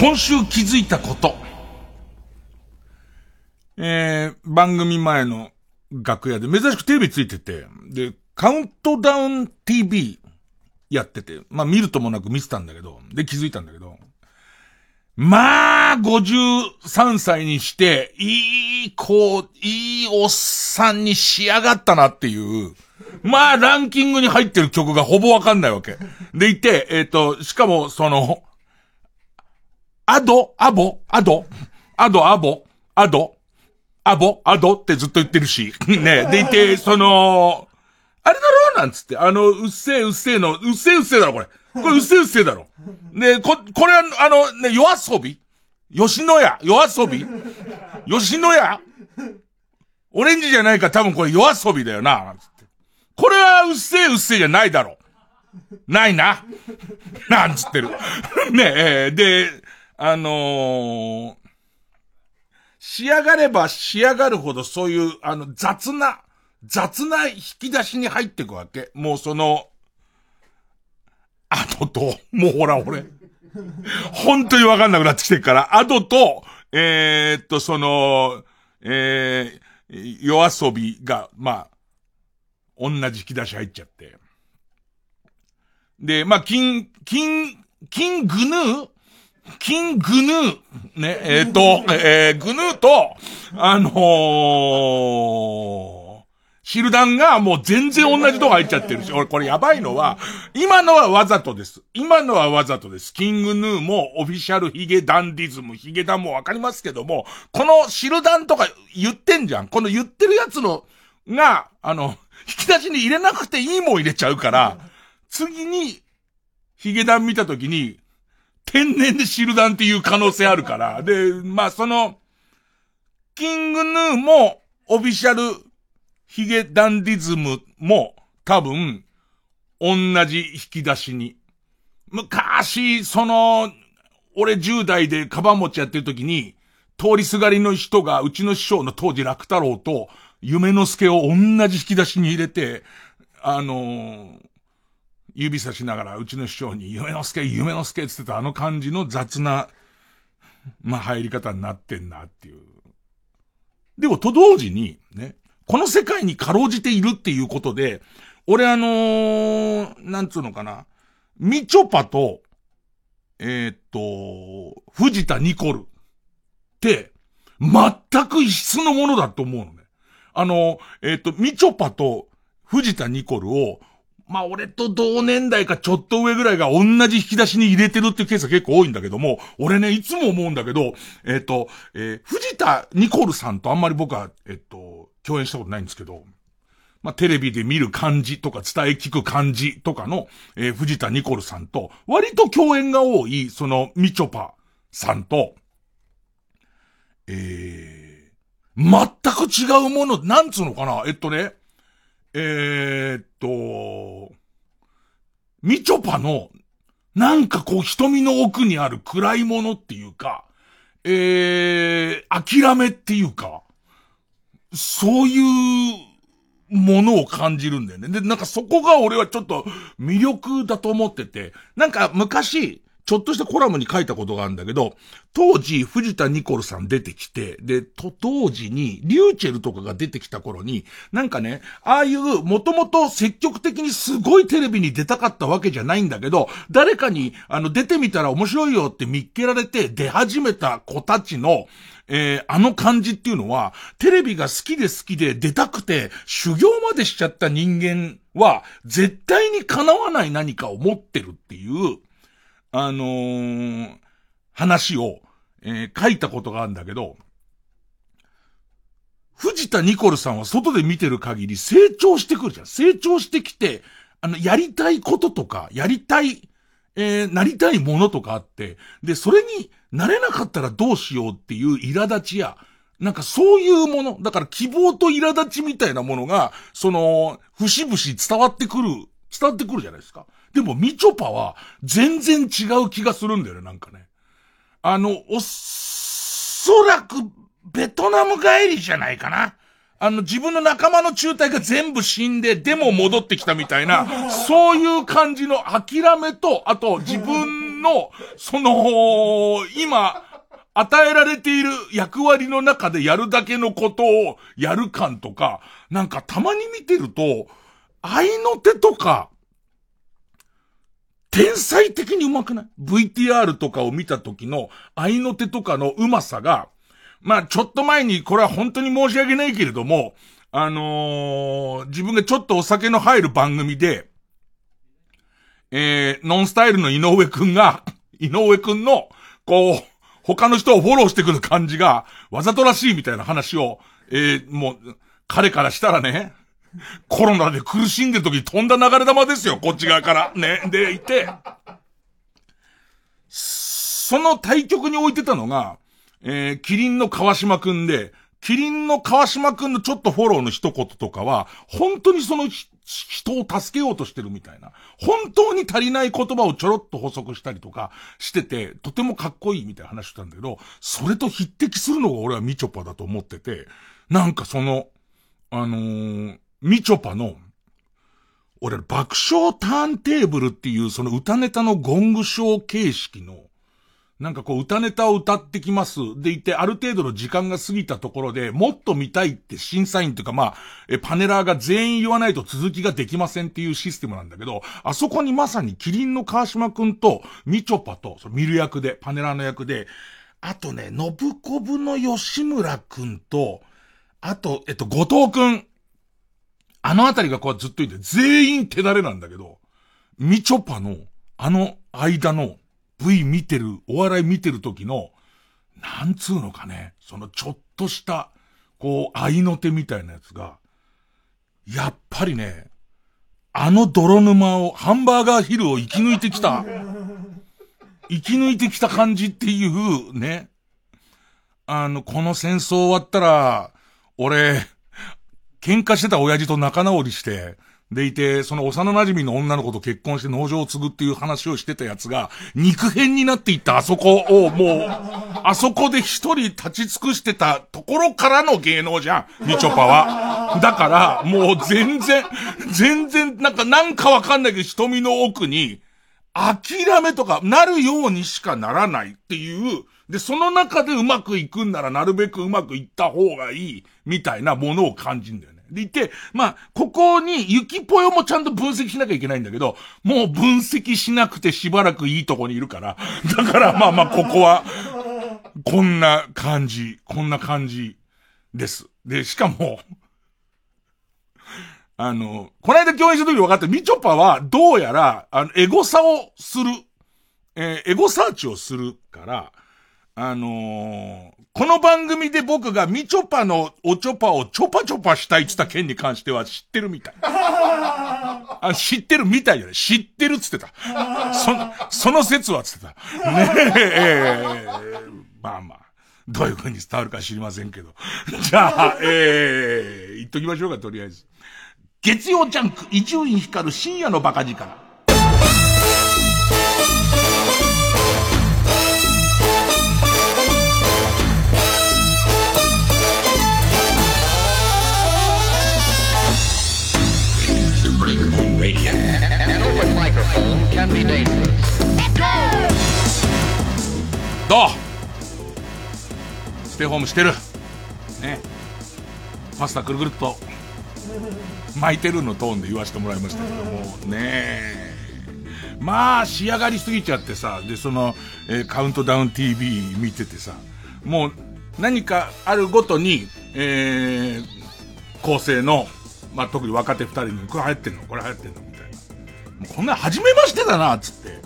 今週気づいたこと。えー、番組前の楽屋で珍しくテレビついてて、で、カウントダウン TV やってて、まあ見るともなく見てたんだけど、で気づいたんだけど、まあ、53歳にして、いい子、いいおっさんに仕上がったなっていう、まあ、ランキングに入ってる曲がほぼわかんないわけ。でいて、えっ、ー、と、しかも、その、アド、アボ、アド、アド、アボ、アド、アボ、アドってずっと言ってるし。ね。でいて、その、あれだろ？なんつって、あの、うっせえうっせえの、うっせえうっせえだろ、これ。これうっせえうっせえだろ。で、こ、これは、あの、ね、夜遊び？吉野家夜遊び？吉野家？オレンジじゃないか多分これ夜遊びだよな、なんつって。これはうっせえうっせえじゃないだろ。ないな。なんつってる。ねえ、で、あのー、仕上がれば仕上がるほどそういう、あの、雑な、雑な引き出しに入っていくわけ。もうその、あとと、もうほら俺、本当にわかんなくなってきてるから、あとと、えー、っと、その、えー、夜遊びが、まあ、同じ引き出し入っちゃって。で、まあ、金、金、金グヌーキングヌー、ね、えっ、ー、と、えー、グヌーと、あのー、シルダンがもう全然同じとこ入っちゃってるし、俺これやばいのは、今のはわざとです。今のはわざとです。キングヌーもオフィシャルヒゲダンディズム、ヒゲダンもわかりますけども、このシルダンとか言ってんじゃん。この言ってるやつの、が、あの、引き出しに入れなくていいもん入れちゃうから、次に、ヒゲダン見たときに、天然でシルダンっていう可能性あるから。で、まあその、キングヌーも、オフィシャル、ヒゲダンディズムも、多分、同じ引き出しに。昔、その、俺10代でカバン持ちやってる時に、通りすがりの人が、うちの師匠の当時楽太郎と、夢の助を同じ引き出しに入れて、あのー、指さしながら、うちの師匠に、夢の助、夢の助って言ってたあの感じの雑な、まあ、入り方になってんなっていう。でも、と同時に、ね、この世界にかろうじているっていうことで、俺あのー、なんつうのかな、みちょぱと、えー、っと、藤田ニコルって、全く異質のものだと思うのね。あの、えー、っと、みちょぱと藤田ニコルをまあ俺と同年代かちょっと上ぐらいが同じ引き出しに入れてるっていうケースが結構多いんだけども、俺ね、いつも思うんだけど、えっ、ー、と、えー、藤田ニコルさんとあんまり僕は、えっ、ー、と、共演したことないんですけど、まあ、テレビで見る感じとか伝え聞く感じとかの、えー、藤田ニコルさんと、割と共演が多い、その、みちょぱさんと、えー、全く違うもの、なんつうのかなえっとね、えー、っと、みちょぱの、なんかこう瞳の奥にある暗いものっていうか、えー、諦めっていうか、そういうものを感じるんだよね。で、なんかそこが俺はちょっと魅力だと思ってて、なんか昔、ちょっとしたコラムに書いたことがあるんだけど、当時、藤田ニコルさん出てきて、で、と、当時に、リューチェルとかが出てきた頃に、なんかね、ああいう、もともと積極的にすごいテレビに出たかったわけじゃないんだけど、誰かに、あの、出てみたら面白いよって見っけられて出始めた子たちの、えー、あの感じっていうのは、テレビが好きで好きで出たくて修行までしちゃった人間は、絶対に叶わない何かを持ってるっていう、あのー、話を、えー、書いたことがあるんだけど、藤田ニコルさんは外で見てる限り成長してくるじゃん。成長してきて、あの、やりたいこととか、やりたい、えー、なりたいものとかあって、で、それになれなかったらどうしようっていう苛立ちや、なんかそういうもの、だから希望と苛立ちみたいなものが、その、節々伝わってくる、伝わってくるじゃないですか。でも、みちょぱは、全然違う気がするんだよね、なんかね。あの、おそらく、ベトナム帰りじゃないかな。あの、自分の仲間の中隊が全部死んで、でも戻ってきたみたいな、そういう感じの諦めと、あと、自分の、その、今、与えられている役割の中でやるだけのことをやる感とか、なんかたまに見てると、愛の手とか、天才的に上手くない ?VTR とかを見た時の愛の手とかの上手さが、まあちょっと前にこれは本当に申し訳ないけれども、あのー、自分がちょっとお酒の入る番組で、えー、ノンスタイルの井上くんが、井上くんの、こう、他の人をフォローしてくる感じが、わざとらしいみたいな話を、えー、もう、彼からしたらね、コロナで苦しんでる時飛んだ流れ玉ですよ、こっち側から。ね。で、いて、その対局に置いてたのが、えー、キリンの川島くんで、キリンの川島くんのちょっとフォローの一言とかは、本当にその人を助けようとしてるみたいな。本当に足りない言葉をちょろっと補足したりとかしてて、とてもかっこいいみたいな話したんだけど、それと匹敵するのが俺はみちょぱだと思ってて、なんかその、あのー、みちょぱの、俺、爆笑ターンテーブルっていうその歌ネタのゴングショー形式の、なんかこう歌ネタを歌ってきます。でいて、ある程度の時間が過ぎたところで、もっと見たいって審査員というかまあ、え、パネラーが全員言わないと続きができませんっていうシステムなんだけど、あそこにまさにキリンの川島くんと、みちょぱと、その見る役で、パネラーの役で、あとね、信子部の吉村くんと、あと、えっと、後藤くん。あのあたりがこうずっといて、全員手だれなんだけど、みちょぱの、あの間の、V 見てる、お笑い見てる時の、なんつうのかね、そのちょっとした、こう、愛の手みたいなやつが、やっぱりね、あの泥沼を、ハンバーガーヒルを生き抜いてきた、生き抜いてきた感じっていう、ね。あの、この戦争終わったら、俺、喧嘩してた親父と仲直りして、でいて、その幼馴染の女の子と結婚して農場を継ぐっていう話をしてたやつが、肉片になっていったあそこをもう、あそこで一人立ち尽くしてたところからの芸能じゃん、みちょぱは。だから、もう全然、全然、なんかなんかわかんないけど瞳の奥に、諦めとかなるようにしかならないっていう、で、その中でうまくいくんならなるべくうまくいった方がいい、みたいなものを感じるんだよ。でいて、まあ、ここに、ゆきぽよもちゃんと分析しなきゃいけないんだけど、もう分析しなくてしばらくいいとこにいるから、だからまあまあ、ここは、こんな感じ、こんな感じです。で、しかも、あの、この間共演した時分かった、みちょぱは、どうやら、あの、エゴサをする、えー、エゴサーチをするから、あのー、この番組で僕がみちょぱのおちょぱをちょぱちょぱしたいって言った件に関しては知ってるみたい。あ知ってるみたいじゃない。知ってるっつってた。その、その説はっつってた。ねえ、まあまあ。どういう風に伝わるか知りませんけど。じゃあ、えー、言っときましょうか、とりあえず。月曜ジャンク、伊集院光深夜のバカ力。どう？ステイホームしてる？ね。パスタくるくるっと巻いてるのトーンで言わせてもらいましたけども。ね。まあ仕上がりすぎちゃってさでその、えー、カウントダウン TV 見ててさもう何かあるごとに、えー、構成の、まあ、特に若手二人に、これ流行ってんの？これ流行ってんの？こんな初めましてだな、つって。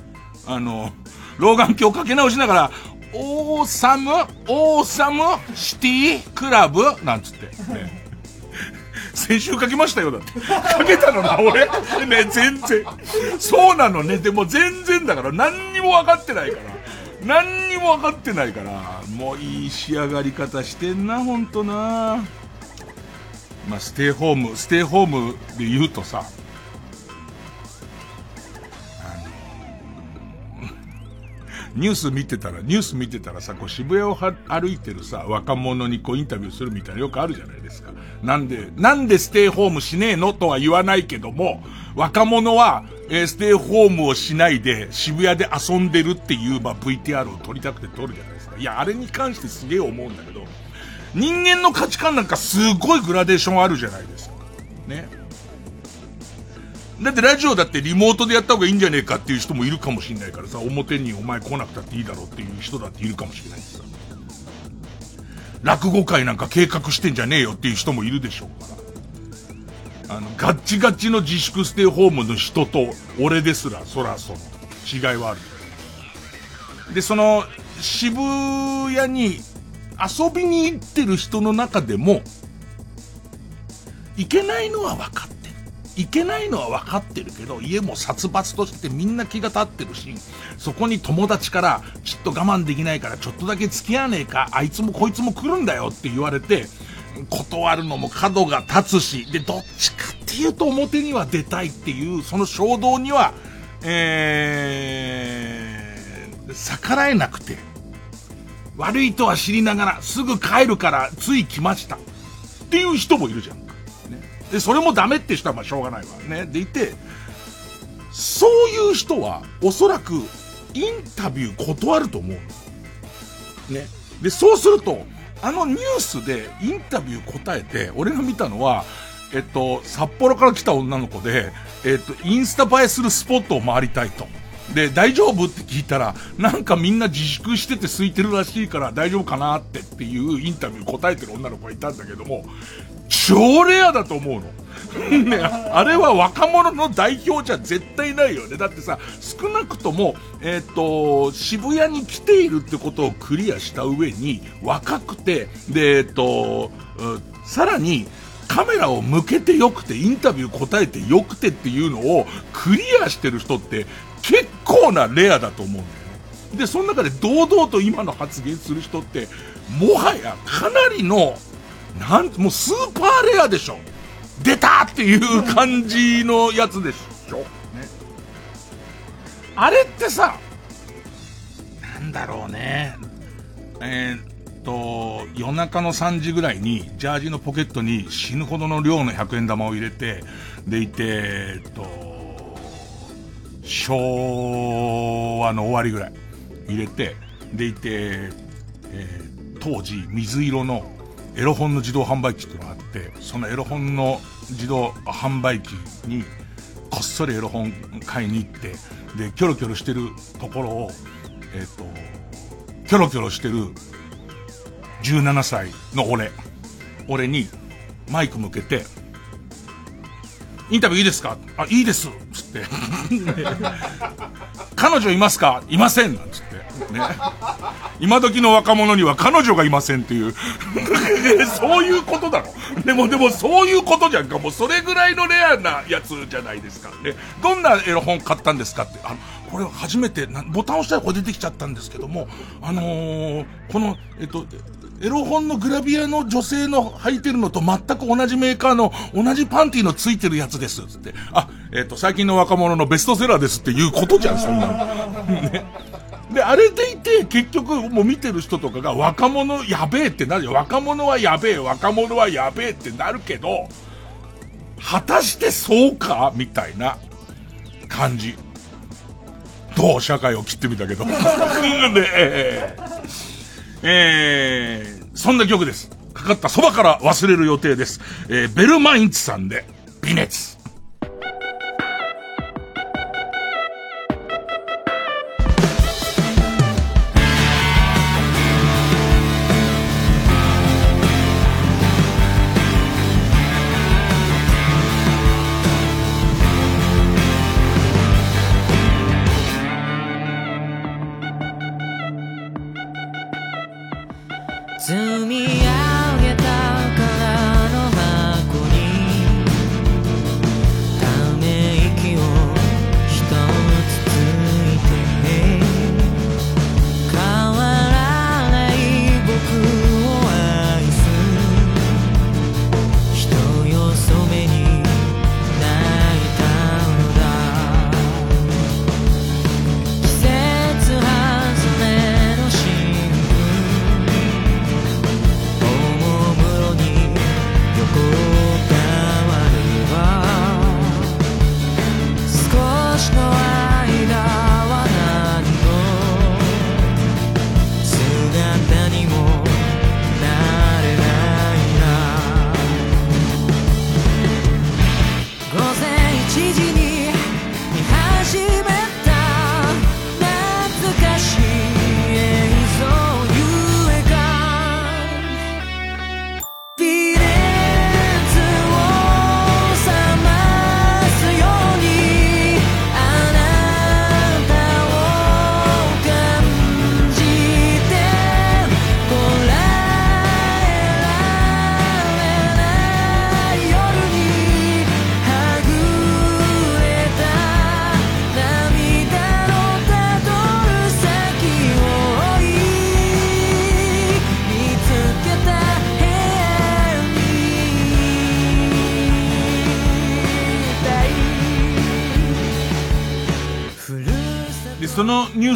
あの、老眼鏡かけ直しながら、オーサム、オーサムシティクラブなんつって。ね。先週書きましたよ、だって。書けたのな、俺。ね、全然。そうなのね。でも全然だから、何にも分かってないから。何ににも分かってないから、もういい仕上がり方してんな、ほんとな。まあ、ステイホーム、ステイホームで言うとさ、ニュース見てたら、ニュース見てたらさ、こう渋谷を歩いてるさ、若者にこうインタビューするみたいなよくあるじゃないですか。なんで、なんでステイホームしねえのとは言わないけども、若者は、えー、ステイホームをしないで渋谷で遊んでるっていう、まあ、VTR を撮りたくて撮るじゃないですか。いや、あれに関してすげえ思うんだけど、人間の価値観なんかすごいグラデーションあるじゃないですか。ね。だってラジオだってリモートでやった方がいいんじゃねえかっていう人もいるかもしんないからさ、表にお前来なくたっていいだろうっていう人だっているかもしれないしさ。落語会なんか計画してんじゃねえよっていう人もいるでしょうから。あの、ガッチガチの自粛ステイホームの人と俺ですら、そらその違いはある。で、その、渋谷に遊びに行ってる人の中でも、行けないのは分かっいけないのは分かってるけど、家も殺伐としてみんな気が立ってるし、そこに友達から、ちょっと我慢できないからちょっとだけ付き合わねえか、あいつもこいつも来るんだよって言われて、断るのも角が立つし、で、どっちかっていうと表には出たいっていう、その衝動には、えー、逆らえなくて、悪いとは知りながら、すぐ帰るからつい来ました。っていう人もいるじゃん。で、それもダメって人はまあしょうがないわ。ね。でいて、そういう人は、おそらく、インタビュー断ると思う。ね。で、そうすると、あのニュースでインタビュー答えて、俺が見たのは、えっと、札幌から来た女の子で、えっと、インスタ映えするスポットを回りたいと。で、大丈夫って聞いたら、なんかみんな自粛してて空いてるらしいから大丈夫かなってっていうインタビュー答えてる女の子がいたんだけども、超レアだと思うの。ね、あれは若者の代表じゃ絶対ないよね。だってさ、少なくとも、えっ、ー、と、渋谷に来ているってことをクリアした上に、若くて、で、えっ、ー、と、さらに、カメラを向けてよくて、インタビュー答えてよくてっていうのをクリアしてる人って結構なレアだと思うんだよね。で、その中で堂々と今の発言する人って、もはやかなりのなん、もうスーパーレアでしょ。出たっていう感じのやつでしょ。ね。あれってさ、なんだろうね。えー、っと、夜中の3時ぐらいに、ジャージのポケットに死ぬほどの量の100円玉を入れて、でいて、えっと、昭和の終わりぐらい入れて、でいて、えー、当時水色のエロ本の自動販売機っていうのがあって、そのエロ本の自動販売機に、こっそりエロ本買いに行って、で、キョロキョロしてるところを、えっ、ー、と、キョロキョロしてる17歳の俺、俺にマイク向けて、インタビューいいですかあ、いいですっつって。彼女いますかいませんなんつって。ね。今時の若者には彼女がいませんっていう そういうことだろ。でも、でもそういうことじゃんか。もうそれぐらいのレアなやつじゃないですか。ね。どんなエロ本買ったんですかって。あの、これ初めて、ボタン押したらこれ出てきちゃったんですけども、あのー、この、えっと、エロ本のグラビアの女性の履いてるのと全く同じメーカーの同じパンティのついてるやつです。つって。あ、えっ、と、最近の若者のベストセラーですっていうことじゃん、そんなの。ね。で、あれでいて、結局、もう見てる人とかが、若者やべえってなるよ。若者はやべえ、若者はやべえってなるけど、果たしてそうか？みたいな感じ。どう？社会を切ってみたけど。ねええー、そんな曲です。かかったそばから忘れる予定です。えー、ベルマインツさんで、微熱。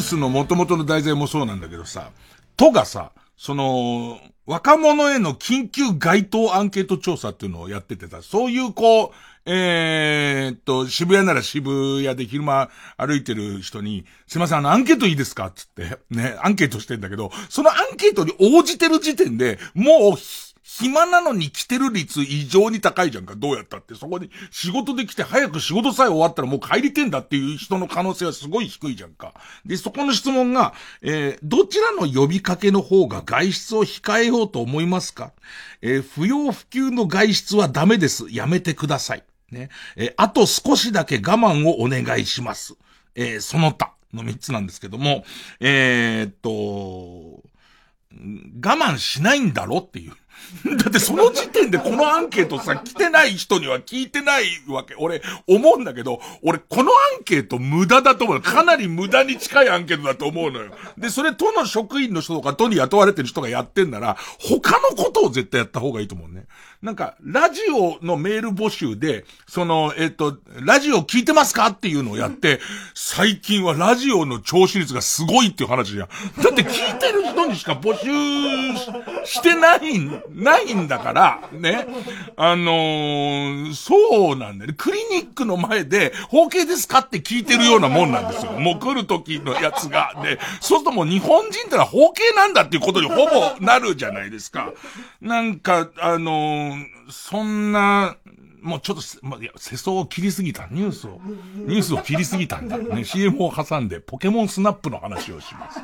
スの元々の題材もそうなんだけどさ、都がさ、その、若者への緊急街頭アンケート調査っていうのをやっててさ、そういうこう、えー、っと、渋谷なら渋谷で昼間歩いてる人に、すいません、あの、アンケートいいですかつって、ね、アンケートしてんだけど、そのアンケートに応じてる時点で、もう、暇なのに来てる率異常に高いじゃんか。どうやったって。そこに仕事で来て早く仕事さえ終わったらもう帰りてんだっていう人の可能性はすごい低いじゃんか。で、そこの質問が、えー、どちらの呼びかけの方が外出を控えようと思いますか？えー、不要不急の外出はダメです。やめてください。ね。えー、あと少しだけ我慢をお願いします。え、その他の三つなんですけども、え、っと、我慢しないんだろっていう。だってその時点でこのアンケートさ、来てない人には聞いてないわけ。俺、思うんだけど、俺このアンケート無駄だと思う。かなり無駄に近いアンケートだと思うのよ。で、それ都の職員の人とか都に雇われてる人がやってんなら、他のことを絶対やった方がいいと思うね。なんか、ラジオのメール募集で、その、えっ、と、ラジオ聞いてますかっていうのをやって、最近はラジオの聴取率がすごいっていう話じゃん。だって聞いてる人にしか募集してない、ないんだから、ね。あのー、そうなんだよね。クリニックの前で、包茎ですかって聞いてるようなもんなんですよ。もう来る時のやつが。で、そうするともう日本人ってのは包茎なんだっていうことにほぼなるじゃないですか。なんか、あのーそんな、もうちょっと、まあ、いや、世相を切りすぎた。ニュースを、ニュースを切りすぎたんだ。ね、CM を挟んで、ポケモンスナップの話をします。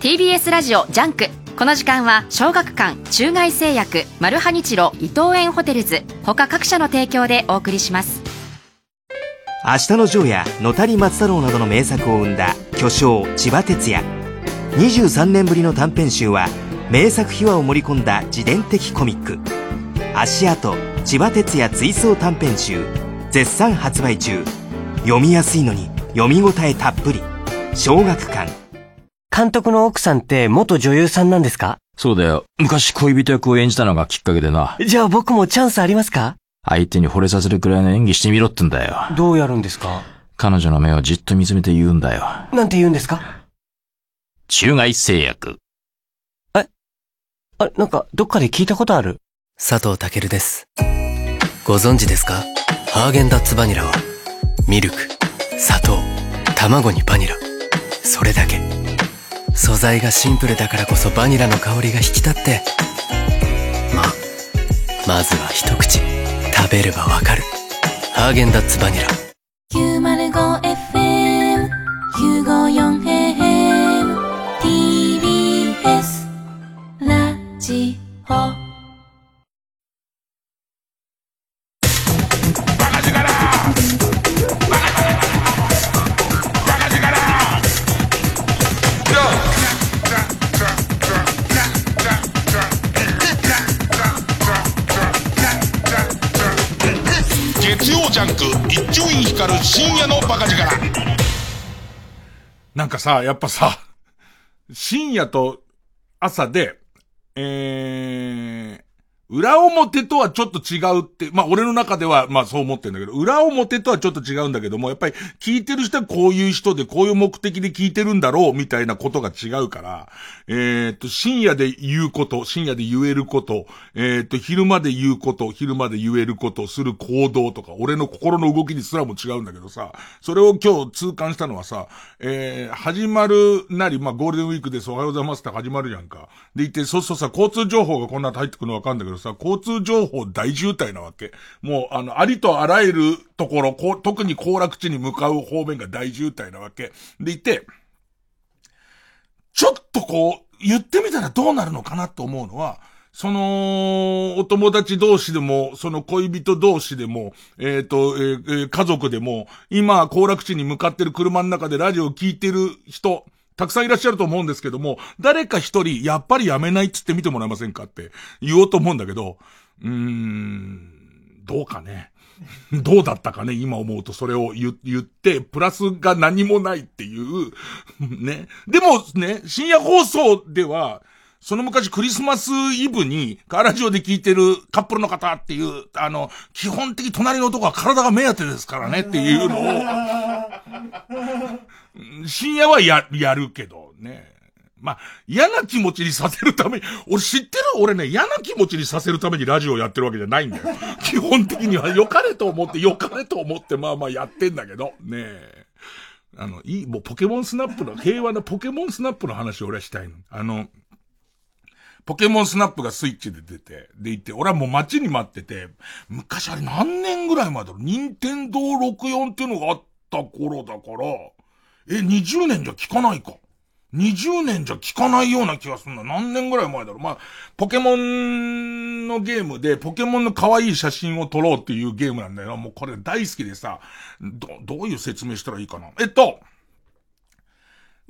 TBS ラジオジャンクこの時間は小学館中外製薬マルハニチロ伊藤園ホテルズ他各社の提供でお送りします。明日のジョーやのたり松太郎などの名作を生んだ巨匠ちばてつや。23年ぶりの短編集は名作秘話を盛り込んだ自伝的コミック「あしあと ちばてつや追想短編集」絶賛発売中。読みやすいのに読み応えたっぷり。小学館監督の奥さんって元女優さんなんですか？そうだよ。昔恋人役を演じたのがきっかけでな。じゃあ僕もチャンスありますか？相手に惚れさせるくらいの演技してみろってんだよ。どうやるんですか？彼女の目をじっと見つめて言うんだよ。なんて言うんですか？中外製薬。え？あ、なんか、どっかで聞いたことある？佐藤健です。ご存知ですか？ハーゲンダッツバニラは、ミルク、砂糖、卵にバニラ。それだけ。素材がシンプルだからこそバニラの香りが引き立ってまあまずは一口食べればわかる。ハーゲンダッツバニラ。905F ジャンク一丁院光る深夜のバカ力。なんかさ、やっぱさ、深夜と朝で、えー、裏表とはちょっと違うって、まあ俺の中ではまあそう思ってんだけど、裏表とはちょっと違うんだけども、やっぱり聞いてる人はこういう人でこういう目的で聞いてるんだろうみたいなことが違うから、えー、っと、深夜で言うこと、深夜で言えること、えー、っと、昼間で言うこと、昼間で言えること、する行動とか、俺の心の動きにすらも違うんだけどさ、それを今日痛感したのはさ、えー、始まるなり、まあゴールデンウィークですおはようございますって始まるじゃんか。でいて、そうそうさ、交通情報がこんな入ってくるのわかんだけどさ、交通情報大渋滞なわけ。もう、あの、ありとあらゆるところ、こ特に行楽地に向かう方面が大渋滞なわけ。でいて、ちょっとこう、言ってみたらどうなるのかなと思うのは、その、お友達同士でも、その恋人同士でも、えっ、ー、と、えー、家族でも、今、行楽地に向かってる車の中でラジオを聞いてる人、たくさんいらっしゃると思うんですけども、誰か一人、やっぱりやめないっつって見てもらえませんかって言おうと思うんだけど、うーん、どうかね。どうだったかね、今思うとそれを言って、プラスが何もないっていう、ね。でもね、深夜放送では、その昔クリスマスイブにカーラジオで聞いてるカップルの方っていう、あの、基本的隣の男は体が目当てですからねっていうのを、深夜はや、やるけどね。まあ、嫌な気持ちにさせるために、俺知ってる？俺ね、嫌な気持ちにさせるためにラジオやってるわけじゃないんだよ。基本的には良かれと思って、良かれと思って、まあまあやってんだけど、ねえ。あの、いい、もうポケモンスナップの、平和なポケモンスナップの話を俺はしたいの。あの、ポケモンスナップがスイッチで出て、で行って、俺はもう待ちに待ってて、昔あれ何年ぐらい前だろう？任天堂64っていうのがあった頃だから、え、20年じゃ聞かないか。20年じゃ聞かないような気がするな。何年ぐらい前だろう？まあ、ポケモンのゲームで、ポケモンの可愛い写真を撮ろうっていうゲームなんだよ。もうこれ大好きでさ、ど、どういう説明したらいいかな？えっと、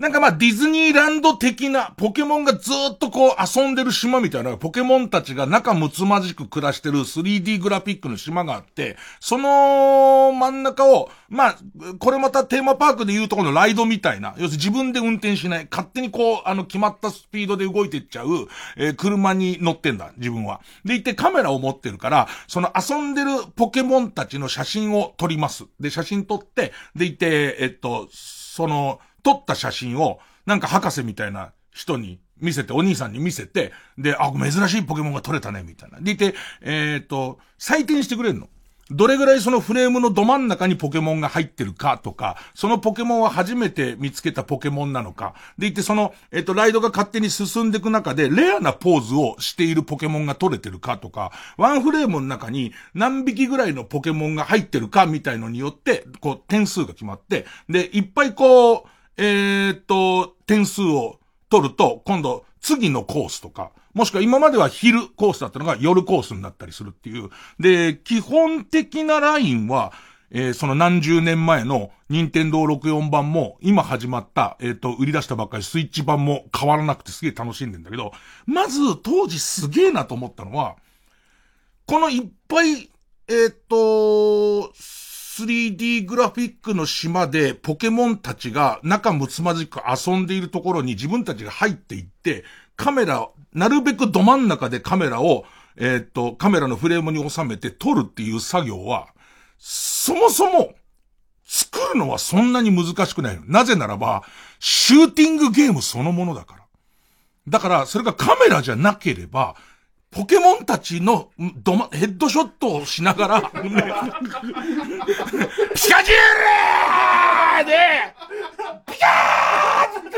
なんかまあディズニーランド的なポケモンがずっとこう遊んでる島みたいなポケモンたちが仲睦まじく暮らしてる 3D グラフィックの島があって、その真ん中を、まあ、これまたテーマパークでいうとこのライドみたいな、要するに自分で運転しない、勝手にこう、あの決まったスピードで動いていっちゃう、えー車に乗ってんだ、自分は。でいてカメラを持ってるから、その遊んでるポケモンたちの写真を撮ります。で、写真撮って、でいて、えっと、その、撮った写真を、なんか博士みたいな人に見せて、お兄さんに見せて、で、あ、珍しいポケモンが撮れたね、みたいな。でいて、えっ、と、採点してくれるの。どれぐらいそのフレームのど真ん中にポケモンが入ってるかとか、そのポケモンは初めて見つけたポケモンなのか。でいて、その、えっ、と、ライドが勝手に進んでいく中で、レアなポーズをしているポケモンが撮れてるかとか、ワンフレームの中に何匹ぐらいのポケモンが入ってるかみたいのによって、こう、点数が決まって、で、いっぱいこう、えーっと、点数を取ると、今度、次のコースとか、もしくは今までは昼コースだったのが夜コースになったりするっていう。で、基本的なラインは、えーその何十年前の任天堂64版も、今始まった、えーっと、売り出したばっかりスイッチ版も変わらなくてすげえ楽しんでんだけど、まず当時すげえなと思ったのは、このいっぱい、えーっと、3D グラフィックの島でポケモンたちが仲睦まじく遊んでいるところに自分たちが入っていって、カメラ、なるべくど真ん中でカメラを、えーっと、カメラのフレームに収めて撮るっていう作業は、そもそも、作るのはそんなに難しくないの。なぜならば、シューティングゲームそのものだから。だから、それがカメラじゃなければ、ポケモンたちの、どま、ヘッドショットをしながら、ピカチュウレーで、ピカーっ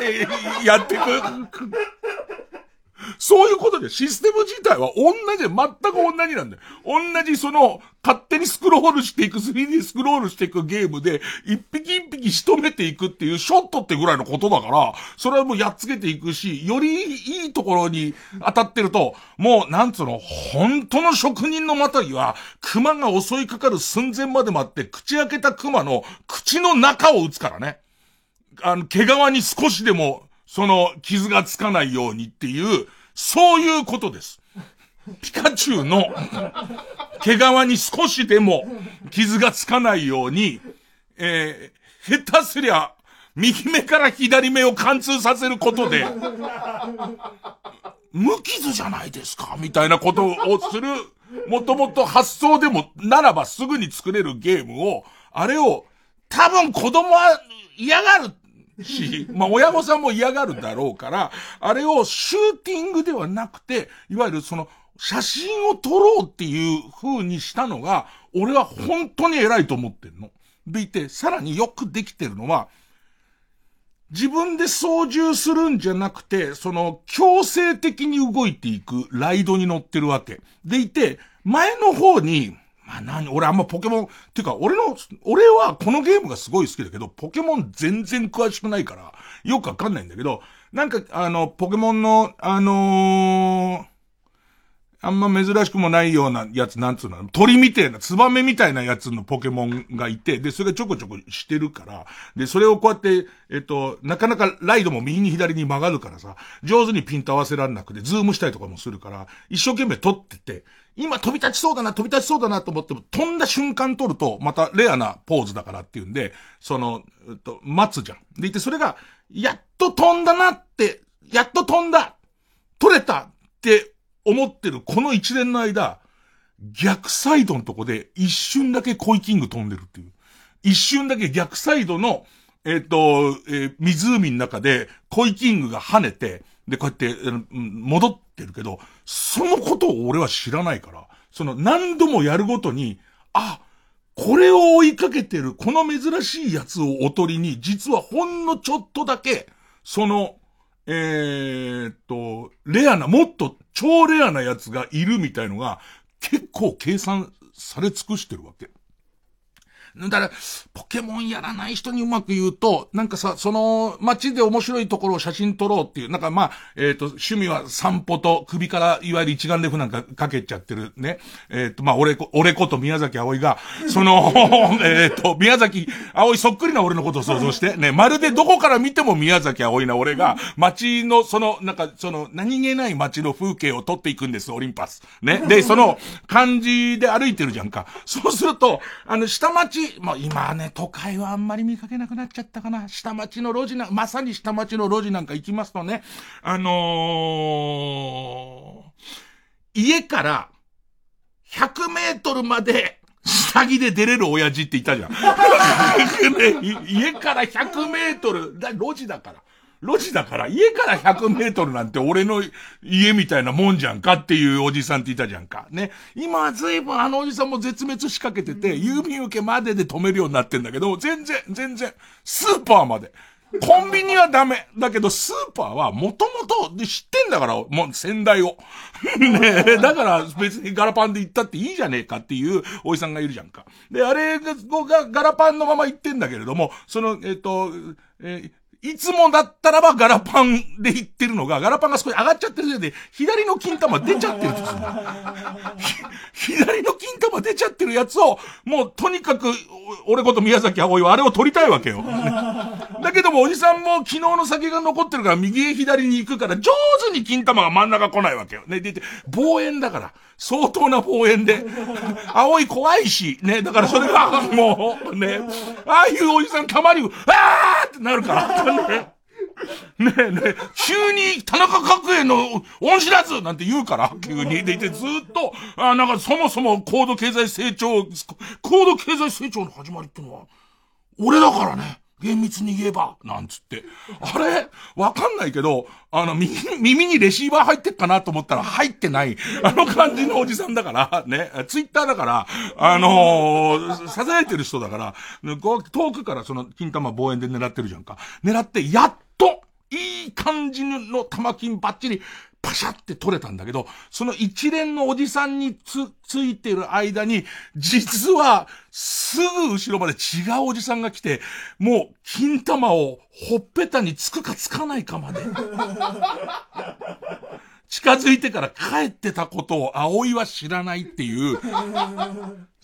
てやっていく。そういうことで、システム自体は同じ、全く同じなんだよ。同じその、勝手にスクロールしていく、3D スクロールしていくゲームで、一匹一匹仕留めていくっていう、ショットってぐらいのことだから、それはもうやっつけていくし、よりいいところに当たってると、もう、なんつうの、本当の職人のまたぎは、熊が襲いかかる寸前まで待って、口開けた熊の口の中を撃つからね。あの、毛皮に少しでも、その、傷がつかないようにっていう、そういうことです。ピカチュウの、毛皮に少しでも傷がつかないように、えー、下手すりゃ、右目から左目を貫通させることで、無傷じゃないですか、みたいなことをする、もともと発想でも、ならばすぐに作れるゲームを、あれを、多分子供は嫌がるし、まあ親御さんも嫌がるだろうから、あれをシューティングではなくて、いわゆるその、写真を撮ろうっていう風にしたのが、俺は本当に偉いと思ってるの。でいて、さらによくできてるのは、自分で操縦するんじゃなくて、その強制的に動いていくライドに乗ってるわけ。でいて、前の方に、まあ何、俺あんまポケモン、ていうか俺の、俺はこのゲームがすごい好きだけど、ポケモン全然詳しくないから、よくわかんないんだけど、なんかあの、ポケモンの、あのーあんま珍しくもないようなやつ、なんつうの、鳥みたいな、ツバメみたいなやつのポケモンがいて、で、それがちょこちょこしてるから、で、それをこうやって、えっと、なかなかライドも右に左に曲がるからさ、上手にピント合わせられなくて、ズームしたりとかもするから、一生懸命撮ってて、今飛び立ちそうだな、飛び立ちそうだなと思っても、飛んだ瞬間撮ると、またレアなポーズだからっていうんで、その、えっと、待つじゃん。でいて、それが、やっと飛んだなって、やっと飛んだ撮れたって思ってるこの一連の間、逆サイドのとこで一瞬だけコイキング飛んでるっていう。一瞬だけ逆サイドの、えっ、ー、と、えー、湖の中でコイキングが跳ねて、で、こうやって、えー、戻ってるけど、そのことを俺は知らないから、その何度もやるごとに、あ、これを追いかけてる、この珍しいやつをおとりに、実はほんのちょっとだけ、その、えー、っと、レアな、もっと超レアなやつがいるみたいのが、結構計算され尽くしてるわけ。だから、ポケモンやらない人にうまく言うと、なんかさ、その街で面白いところを写真撮ろうっていう、なんかまあ、えっ、ー、と、趣味は散歩と首からいわゆる一眼レフなんかかけちゃってるね。えっ、ー、と、まあ、俺、俺こと宮崎葵が、その、えっと、宮崎葵そっくりな俺のことを想像して、ね、まるでどこから見ても宮崎葵な俺が、街の、その、なんか、その、何気ない街の風景を撮っていくんです、オリンパス。ね。で、その、感じで歩いてるじゃんか。そうすると、あの、下町もう今ね、都会はあんまり見かけなくなっちゃったかな。下町の路地な、まさに下町の路地なんか行きますとね、あのー、家から100メートルまで下着で出れる親父っていたじゃん。ね、家から100メートル、だ、路地だから。路地だから、家から100メートルなんて俺の家みたいなもんじゃんかっていうおじさんっていたじゃんか。ね。今は随分あのおじさんも絶滅しかけてて、郵便受けまでで止めるようになってんだけど、全然、全然、スーパーまで。コンビニはダメ。だけど、スーパーはもともとで知ってんだから、もう先代を。ねだから別にガラパンで行ったっていいじゃねえかっていうおじさんがいるじゃんか。で、あれがガラパンのまま行ってんだけれども、その、えっ、と、えーいつもだったらばガラパンで言ってるのが、ガラパンが少し上がっちゃってるせいで、左の金玉出ちゃってるんですよ。左の金玉出ちゃってるやつを、もうとにかく、俺こと宮崎葵はあれを取りたいわけよ。だけどもおじさんも昨日の酒が残ってるから右へ左に行くから上手に金玉が真ん中来ないわけよ。ね、で、で、望遠だから。相当な望遠で。葵怖いし、ね、だからそれが、もう、ね、ああいうおじさんたまに、あーってなるから。ねねえねえ、急に田中角栄の恩知らずなんて言うから、急に。でいてずっと、あなんかそもそも高度経済成長、高度経済成長の始まりってのは、俺だからね。厳密に言えば、なんつって。あれ？わかんないけど、あの、耳、耳にレシーバー入ってっかなと思ったら入ってない、あの感じのおじさんだから、ね、ツイッターだから、あのー、ささやいてる人だから、遠くからその金玉望遠で狙ってるじゃんか。狙って、やっと、いい感じの玉金バッチリ、パシャって取れたんだけど、その一連のおじさんにつ、ついてる間に、実は、すぐ後ろまで違うおじさんが来て、もう、金玉をほっぺたにつくかつかないかまで。近づいてから帰ってたことを葵は知らないっていう、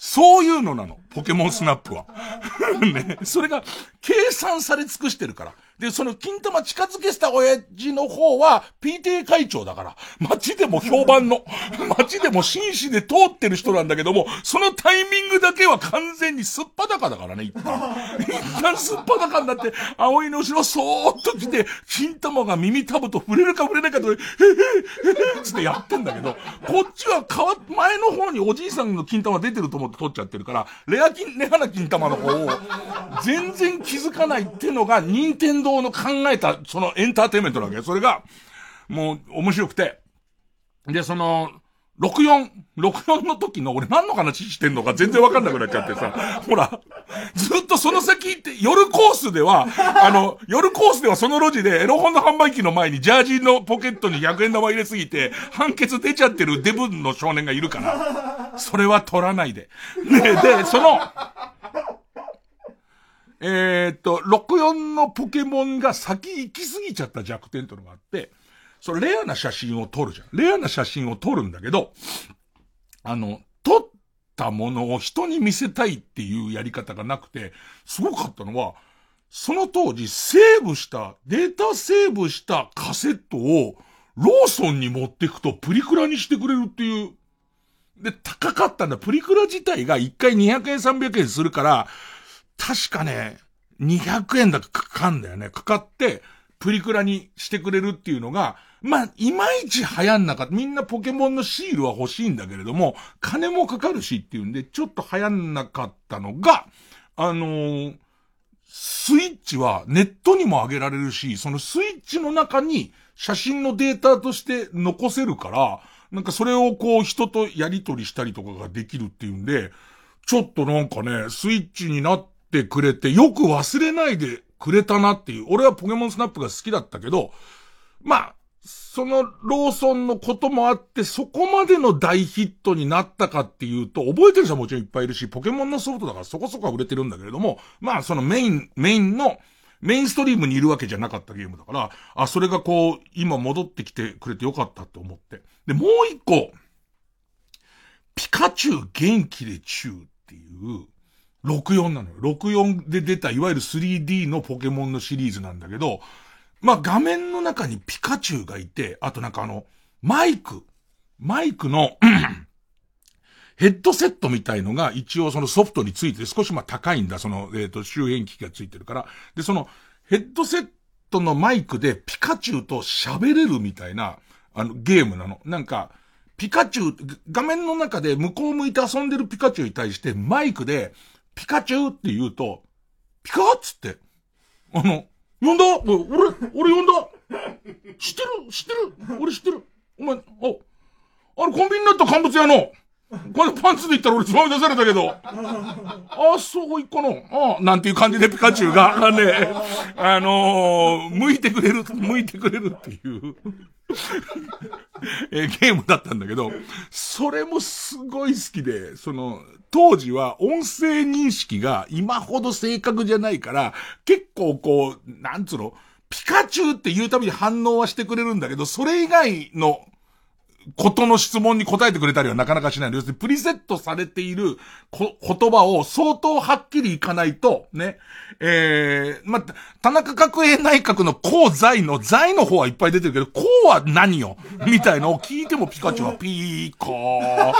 そういうのなの。ポケモンスナップは。ね。それが計算され尽くしてるから。で、その金玉近づけした親父の方は PTA 会長だから、街でも評判の、街でも紳士で通ってる人なんだけども、そのタイミングだけは完全にすっぱだかだからね、一旦。一旦すっぱだかになって、葵の後ろそーっと来て、金玉が耳たぶと触れるか触れないかと、へへへへつってやってんだけど、こっちは変わ、前の方におじいさんの金玉出てると思うって取っちゃってるから、レア金、レアな金玉の方を、全然気づかないっていうのが、任天堂堂の考えた、そのエンターテイメントなわけ。それが、もう、面白くて。で、その、64、64の時の俺何の話してんのか全然わかんなくなっちゃってさ、ほら、ずっとその先行って、夜コースでは、あの、夜コースではその路地でエロ本の販売機の前にジャージのポケットに100円玉入れすぎて、判決出ちゃってるデブの少年がいるから、それは取らないで。ねで、その、えー、っと、64のポケモンが先行き過ぎちゃった弱点というのがあって、それレアな写真を撮るじゃん。レアな写真を撮るんだけど、あの、撮ったものを人に見せたいっていうやり方がなくて、すごかったのは、その当時セーブした、データセーブしたカセットをローソンに持ってくとプリクラにしてくれるっていう。で、高かったんだ。プリクラ自体が1回200円300円するから、確かね、200円だかかかんだよね。かかって、プリクラにしてくれるっていうのが、まあ、いまいち流行んなかった。みんなポケモンのシールは欲しいんだけれども、金もかかるしっていうんで、ちょっと流行んなかったのが、あのー、スイッチはネットにも上げられるし、そのスイッチの中に写真のデータとして残せるから、なんかそれをこう人とやり取りしたりとかができるっていうんで、ちょっとなんかね、スイッチになってくれて、よく忘れないでくれたなっていう。俺はポケモンスナップが好きだったけど、まあ、そのローソンのこともあって、そこまでの大ヒットになったかっていうと、覚えてる人はもちろんいっぱいいるし、ポケモンのソフトだからそこそこは売れてるんだけれども、まあそのメイン、メインの、メインストリームにいるわけじゃなかったゲームだから、あ、それがこう、今戻ってきてくれてよかったって思って。で、もう一個、ピカチュウ元気でチュウっていう、64なのよ。64で出た、いわゆる 3D のポケモンのシリーズなんだけど、まあ、画面の中にピカチュウがいて、あとなんかあの、マイク、マイクのヘッドセットみたいのが一応そのソフトについて少しまあ高いんだ、その、えっ、ー、と、周辺機器がついてるから。で、その、ヘッドセットのマイクでピカチュウと喋れるみたいな、あの、ゲームなの。なんか、ピカチュウ、画面の中で向こう向いて遊んでるピカチュウに対してマイクで、ピカチュウって言うと、ピカっつって、あの、呼んだ？俺、俺呼んだ。知ってる？知ってる？俺知ってる。お前、あ、あのコンビニになった乾物屋の、これパンツで言ったら俺つまみ出されたけど、あ、そう一個の、あなんていう感じでピカチュウが、あね、あのー、向いてくれる、向いてくれるっていう。えゲームだったんだけど、それもすごい好きで、その、当時は音声認識が今ほど正確じゃないから、結構こう、なんつうの、ピカチュウって言うたびに反応はしてくれるんだけど、それ以外のことの質問に答えてくれたりはなかなかしない要するにプリセットされている言葉を相当はっきりいかないと、ね、えー、ま田中角栄内閣の公在の在の方はいっぱい出てるけど、公は何よ？みたいのを聞いてもピカチュウはピーコー、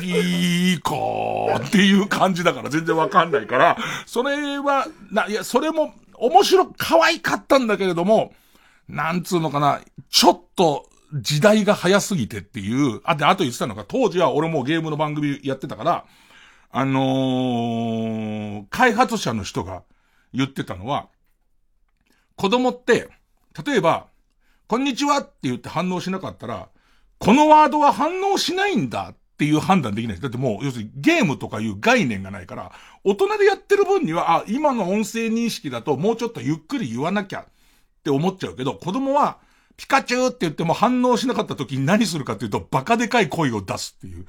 ピーコーっていう感じだから全然わかんないから、それは、な、いや、それも面白、可愛かったんだけれども、なんつうのかな、ちょっと、時代が早すぎてっていう、あ、で、あと言ってたのが、当時は俺もゲームの番組やってたから、あのー、開発者の人が言ってたのは、子供って、例えば、こんにちはって言って反応しなかったら、このワードは反応しないんだっていう判断できないです。だってもう、要するにゲームとかいう概念がないから、大人でやってる分には、あ、今の音声認識だともうちょっとゆっくり言わなきゃって思っちゃうけど、子供は、ピカチュウって言っても反応しなかった時に何するかっていうと、バカでかい声を出すっていう。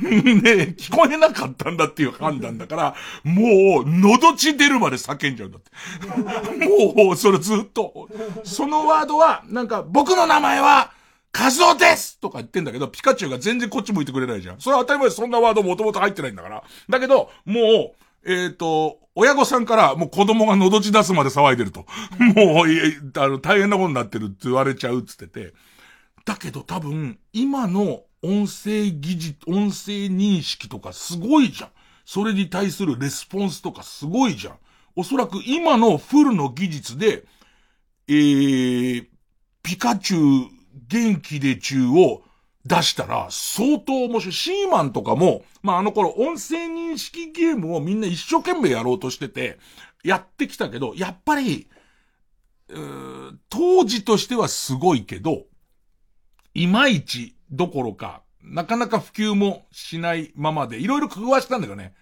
ね聞こえなかったんだっていう判断だから、もう、喉血出るまで叫んじゃうんだって。もう、それずっと。そのワードは、なんか、僕の名前は、カズオですとか言ってんだけど、ピカチュウが全然こっち向いてくれないじゃん。それは当たり前でそんなワードもともと入ってないんだから。だけど、もう、えっ、ー、と、親御さんからもう子供が喉血出すまで騒いでると。もう、あの、大変なことになってるって言われちゃうっつってて。だけど多分、今の音声技術、音声認識とかすごいじゃん。それに対するレスポンスとかすごいじゃん。おそらく今のフルの技術で、えー、ピカチュウ元気で中を出したら相当面白い。シーマンとかも、まあ、あの頃音声認識ゲームをみんな一生懸命やろうとしてて、やってきたけど、やっぱり、当時としてはすごいけど、いまいちどころか、なかなか普及もしないままで、いろいろ工夫はしたんだけどね。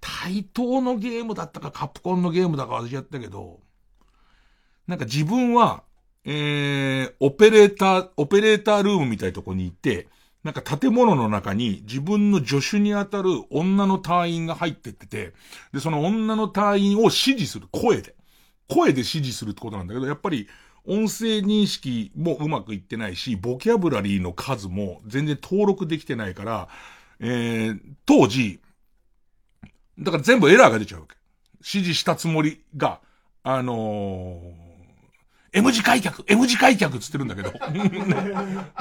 対等のゲームだったかカプコンのゲームだか私やったけど、なんか自分はえー、オペレーター、オペレータールームみたいなとこに行って、なんか建物の中に自分の助手に当たる女の隊員が入ってってて、で、その女の隊員を指示する声で。声で指示するってことなんだけど、やっぱり、音声認識もうまくいってないし、ボキャブラリーの数も全然登録できてないから、えー、当時、だから全部エラーが出ちゃうわけ。指示したつもりが、あのー M 字開脚 !M 字開脚っつってるんだけど。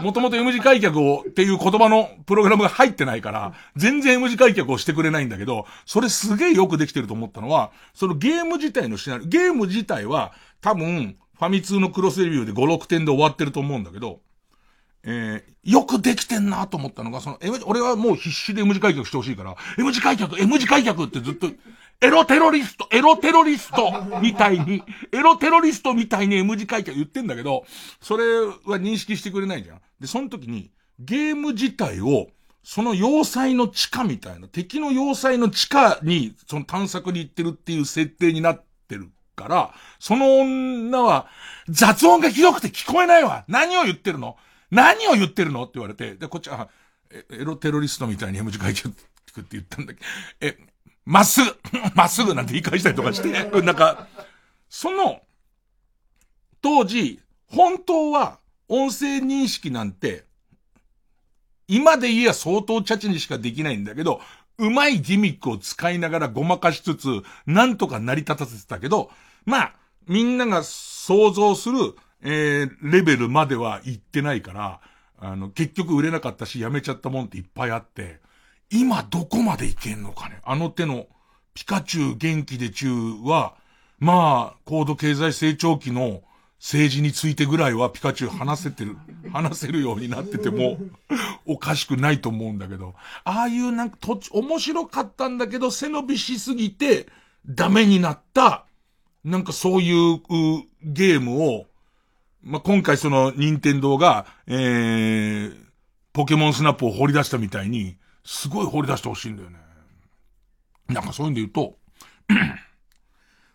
もともと M 字開脚をっていう言葉のプログラムが入ってないから、全然 M 字開脚をしてくれないんだけど、それすげえよくできてると思ったのは、そのゲーム自体のシナリオ、ゲーム自体は多分、ファミ通のクロスレビューで5、6点で終わってると思うんだけど、えー、よくできてんなと思ったのが、その、M、俺はもう必死で M 字開脚してほしいから、M 字開脚、M 字開脚ってずっと、エロテロリスト、エロテロリストみたいに、エロテロリストみたいに M 字開脚言ってんだけど、それは認識してくれないじゃん。で、その時に、ゲーム自体を、その要塞の地下みたいな、敵の要塞の地下に、その探索に行ってるっていう設定になってるから、その女は、雑音がひどくて聞こえないわ。何を言ってるの？何を言ってるの？って言われて、で、こっちは、エロテロリストみたいに M 字書いてって言ったんだけど、え、まっす。ぐ まっすぐなんて言い返したりとかして、なんか、その、当時、本当は音声認識なんて、今で言えば相当チャチにしかできないんだけど、うまいギミックを使いながらごまかしつつ、なんとか成り立たせてたけど、まあ、みんなが想像する、えー、レベルまでは行ってないから、あの、結局売れなかったし、やめちゃったもんっていっぱいあって、今どこまでいけんのかね？あの手の、ピカチュウ元気で中は、まあ、高度経済成長期の政治についてぐらいはピカチュウ話せてる、話せるようになってても、おかしくないと思うんだけど、ああいうなんかと面白かったんだけど、背伸びしすぎて、ダメになった、なんかそういううゲームを、まあ、今回その、任天堂が、えー、ポケモンスナップを掘り出したみたいに、すごい掘り出してほしいんだよね。なんかそういうんで言うと、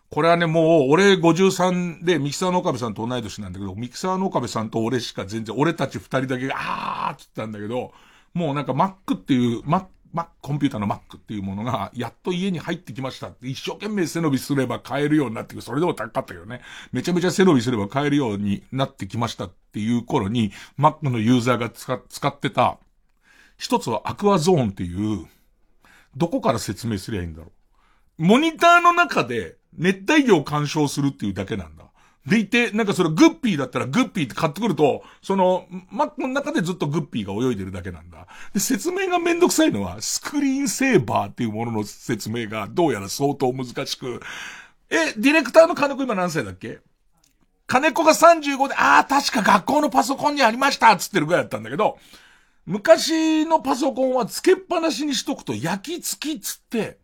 これはね、もう、俺53で、ミキサーの岡部さんと同い年なんだけど、ミキサーの岡部さんと俺しか全然、俺たち二人だけが、あーって言ったんだけど、もうなんか Mac っていう、Mac、Mac、コンピューターの Mac っていうものが、やっと家に入ってきましたって、一生懸命背伸びすれば買えるようになってくる。それでも高かったけどね。めちゃめちゃ背伸びすれば買えるようになってきましたっていう頃に、Mac のユーザーが使使ってた、一つはアクアゾーンっていう、どこから説明すりゃいいんだろう。モニターの中で熱帯魚を干渉するっていうだけなんだ。でいて、なんかそれグッピーだったらグッピーって買ってくると、その、マックの中でずっとグッピーが泳いでるだけなんだ。で、説明がめんどくさいのは、スクリーンセーバーっていうものの説明がどうやら相当難しく、え、ディレクターの金子今何歳だっけ？金子が35で、ああ、確か学校のパソコンにありましたっつってるぐらいだったんだけど、昔のパソコンはつけっぱなしにしとくと焼き付きつって、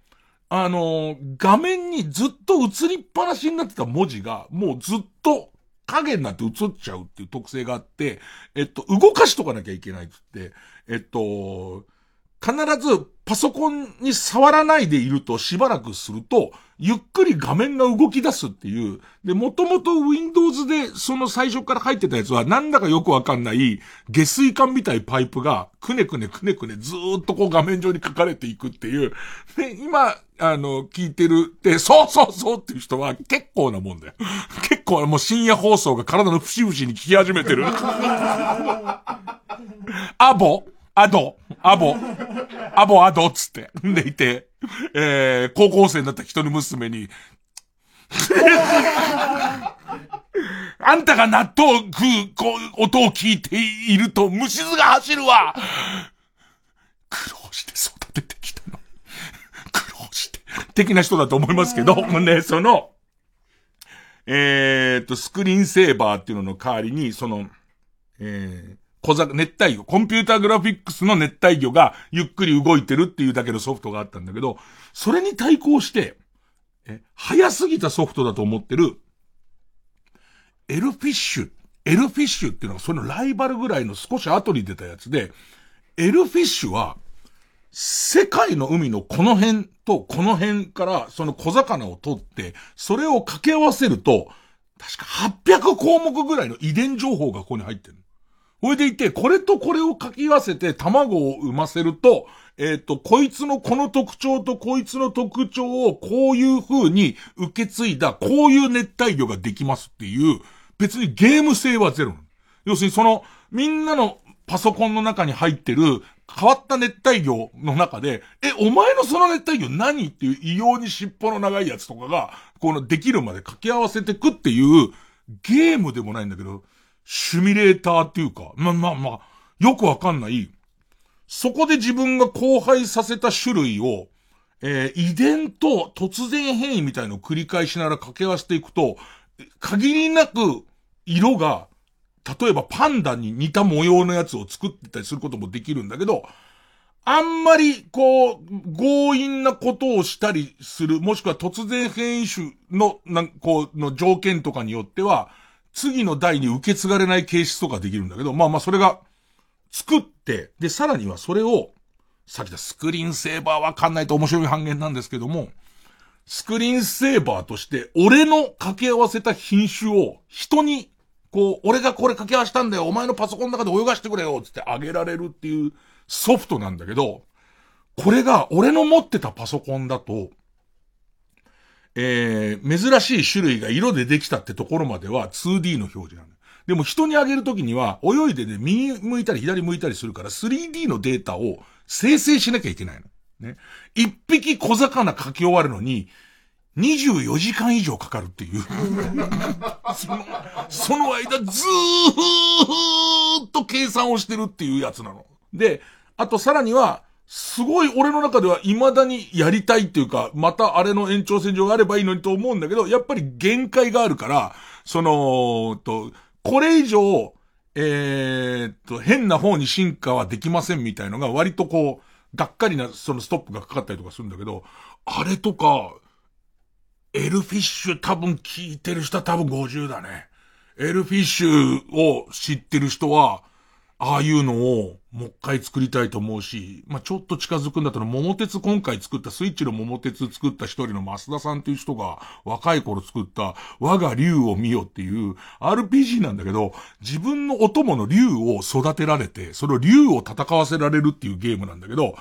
あのー画面にずっと映りっぱなしになってた文字が、もうずっと影になって映っちゃうっていう特性があって、えっと、動かしとかなきゃいけないっつって、えっと、必ずパソコンに触らないでいるとしばらくすると、ゆっくり画面が動き出すっていう。で、もともと Windows でその最初から入ってたやつはなんだかよくわかんない下水管みたいパイプがくねくねくねくねずーっとこう画面上に書かれていくっていう。で、今、あの、聞いてるって、そうそうそうっていう人は結構なもんだよ。結構もう深夜放送が体の節々に聞き始めてる。アボアドアボアボアドっつって。んでいて、えー、高校生になった一人娘に、あんたが納豆食うこう音を聞いていると虫唾が走るわ苦労して育ててきたの。苦労して。的な人だと思いますけど、もうね、その、えーっと、スクリーンセーバーっていうのの代わりに、その、えー、小ざ、熱帯魚、コンピューターグラフィックスの熱帯魚がゆっくり動いてるっていうだけのソフトがあったんだけど、それに対抗して、え、早すぎたソフトだと思ってる、エルフィッシュ、エルフィッシュっていうのがそのライバルぐらいの少し後に出たやつで、エルフィッシュは、世界の海のこの辺とこの辺からその小魚を取って、それを掛け合わせると、確か800項目ぐらいの遺伝情報がここに入ってる。それでいて、これとこれを掛け合わせて卵を産ませると、えっ、と、こいつのこの特徴とこいつの特徴をこういう風に受け継いだ、こういう熱帯魚ができますっていう、別にゲーム性はゼロ。要するにその、みんなのパソコンの中に入ってる変わった熱帯魚の中で、え、お前のその熱帯魚何っていう異様に尻尾の長いやつとかが、このできるまで掛け合わせてくっていうゲームでもないんだけど、シュミレーターっていうか、まあまあまあ、よくわかんない。そこで自分が荒廃させた種類を、えー、遺伝と突然変異みたいのを繰り返しながら掛け合わせていくと、限りなく色が例えばパンダに似た模様のやつを作ってたりすることもできるんだけど、あんまり、こう、強引なことをしたりする、もしくは突然変異種の、なん、こう、の条件とかによっては、次の代に受け継がれない形質とかできるんだけど、まあまあそれが、作って、で、さらにはそれを、さっき言ったスクリーンセーバーわかんないと面白い半減なんですけども、スクリーンセーバーとして、俺の掛け合わせた品種を人にこう、俺がこれ掛け合わせたんだよ、お前のパソコンの中で泳がしてくれよ、つってあげられるっていうソフトなんだけど、これが俺の持ってたパソコンだと、えー、珍しい種類が色でできたってところまでは 2D の表示なんだ。でも人にあげるときには、泳いでね、右向いたり左向いたりするから 3D のデータを生成しなきゃいけないの。ね。一匹小魚書き終わるのに、24時間以上かかるっていうその。その間ずーっと計算をしてるっていうやつなの。で、あとさらには、すごい俺の中では未だにやりたいっていうか、またあれの延長線上があればいいのにと思うんだけど、やっぱり限界があるから、その、と、これ以上、えー、っと、変な方に進化はできませんみたいのが割とこう、がっかりな、そのストップがかかったりとかするんだけど、あれとか、エルフィッシュ多分聞いてる人は多分50だね。エルフィッシュを知ってる人は、ああいうのをもう一回作りたいと思うし、まあ、ちょっと近づくんだったら、桃鉄今回作ったスイッチの桃鉄作った一人の増田さんという人が若い頃作った我が竜を見よっていう RPG なんだけど、自分のお供の竜を育てられて、その竜を戦わせられるっていうゲームなんだけど、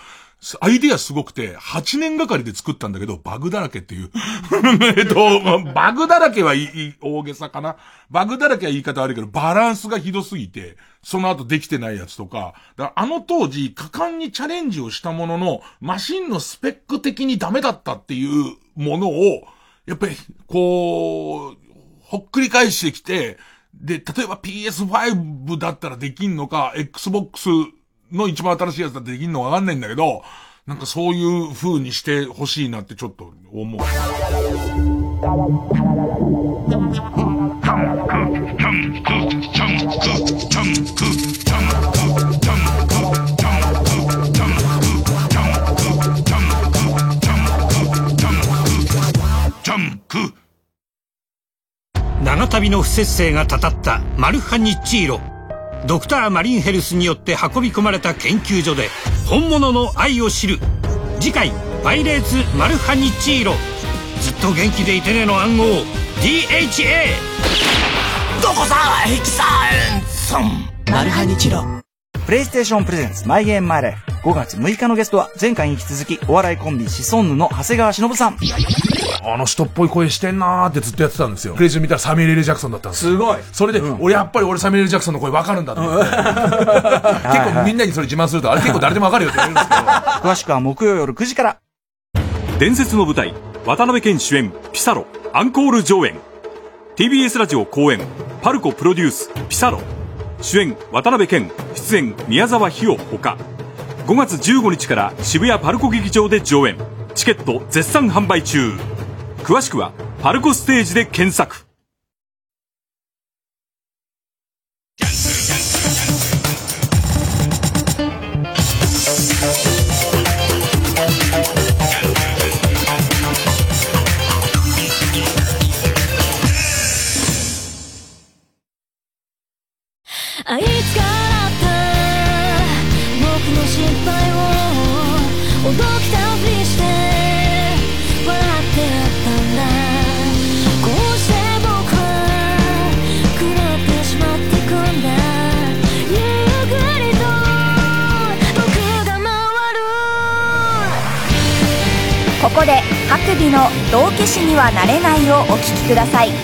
アイディアすごくて、8年がかりで作ったんだけど、バグだらけっていう。えっと、バグだらけはいい、大げさかな。バグだらけは言い方悪いけど、バランスがひどすぎて、その後できてないやつとか、だあの当時、果敢にチャレンジをしたものの、マシンのスペック的にダメだったっていうものを、やっぱり、こう、ほっくり返してきて、で、例えば PS5 だったらできんのか、Xbox の一番新しいやつだってできんのわかんないんだけど、なんかそういう風にしてほしいなってちょっと思う。長旅の不節制がたたったマルハニチーロドクターマリンヘルスによって運び込まれた研究所で本物の愛を知る。次回「パイレーツマルハニッチーロ」ずっと元気でいてねの暗号 DHA どこさヘキサエンソンマルハニチロプレイステーションプレゼンツマイゲームマイライフ5月6日のゲストは前回に引き続きお笑いコンビシソンヌの長谷川忍さんあの人っぽい声してんなーってずっとやってたんですよ。プレイジュ見たらサミュエル・ジャクソンだったんですすごい。それで、俺やっぱり俺サミュエル・ジャクソンの声わかるんだと思って。結構みんなにそれ自慢すると、あれ結構誰でもわかるよって言われるんですけど。詳しくは木曜夜9時から。伝説の舞台、渡辺謙主演、ピサロ、アンコール上演。TBS ラジオ公演、パルコプロデュース、ピサロ。主演、渡辺謙、出演、宮沢ひよほか。5月15日から渋谷パルコ劇場で上演。チケット絶賛販売中。詳しくはパルコステージで検索ください。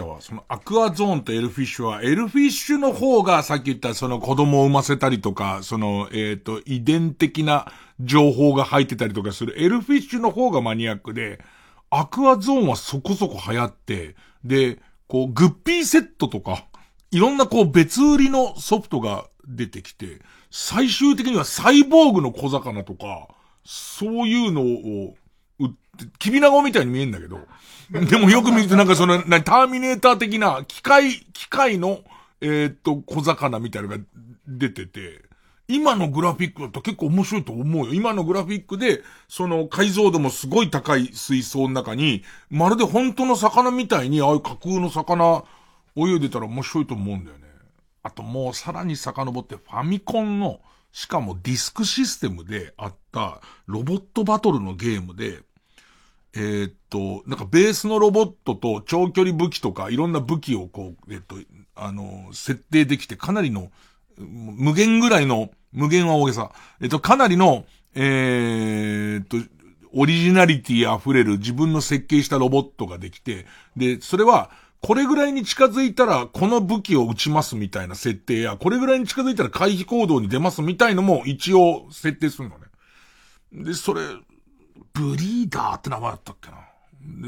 したわ。そのアクアゾーンとエルフィッシュは、エルフィッシュの方がさっき言ったその子供を産ませたりとか、その、えっ、と、遺伝的な情報が入ってたりとかするエルフィッシュの方がマニアックで、アクアゾーンはそこそこ流行って、で、こう、グッピーセットとか、いろんなこう別売りのソフトが出てきて、最終的にはサイボーグの小魚とか、そういうのを売って、キビナゴみたいに見えんだけど、でもよく見るとなんかその、なターミネーター的な機械、機械の、えーっと、小魚みたいなのが出てて、今のグラフィックだと結構面白いと思うよ。今のグラフィックで、その解像度もすごい高い水槽の中に、まるで本当の魚みたいに、ああいう架空の魚、泳いでたら面白いと思うんだよね。あともうさらに遡ってファミコンの、しかもディスクシステムであったロボットバトルのゲームで、えーっと、なんかベースのロボットと長距離武器とかいろんな武器をこう、えっと、あの、設定できてかなりの、無限ぐらいの、無限は大げさ。えっと、かなりの、えーっと、オリジナリティ溢れる自分の設計したロボットができて、で、それは、これぐらいに近づいたら、この武器を撃ちますみたいな設定や、これぐらいに近づいたら回避行動に出ますみたいのも一応設定するのね。で、それ、ブリーダーって名前だったっけな。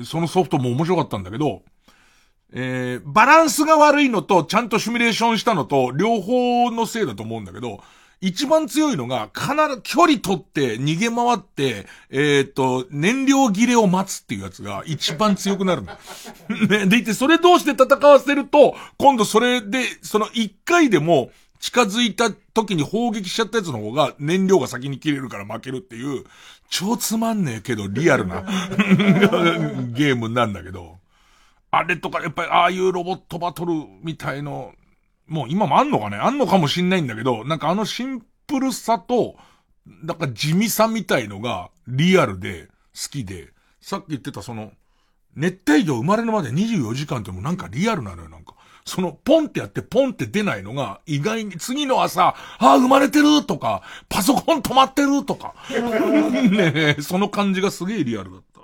で、そのソフトも面白かったんだけど、えー、バランスが悪いのと、ちゃんとシミュレーションしたのと、両方のせいだと思うんだけど、一番強いのが、必ず距離取って逃げ回って、えっ、と、燃料切れを待つっていうやつが一番強くなるの。ね、でいて、それ同士で戦わせると、今度それで、その一回でも近づいた時に砲撃しちゃったやつの方が燃料が先に切れるから負けるっていう、超つまんねえけどリアルなゲームなんだけど、あれとかやっぱりああいうロボットバトルみたいの、もう今もあんのかね？あんのかもしんないんだけど、なんかあのシンプルさと、なんか地味さみたいのがリアルで好きで、さっき言ってたその、熱帯魚生まれるまで24時間ってもうなんかリアルなのよ、なんか。その、ポンってやってポンって出ないのが、意外に次の朝、ああ、生まれてるとか、パソコン止まってるとか。ねえ、その感じがすげえリアルだった。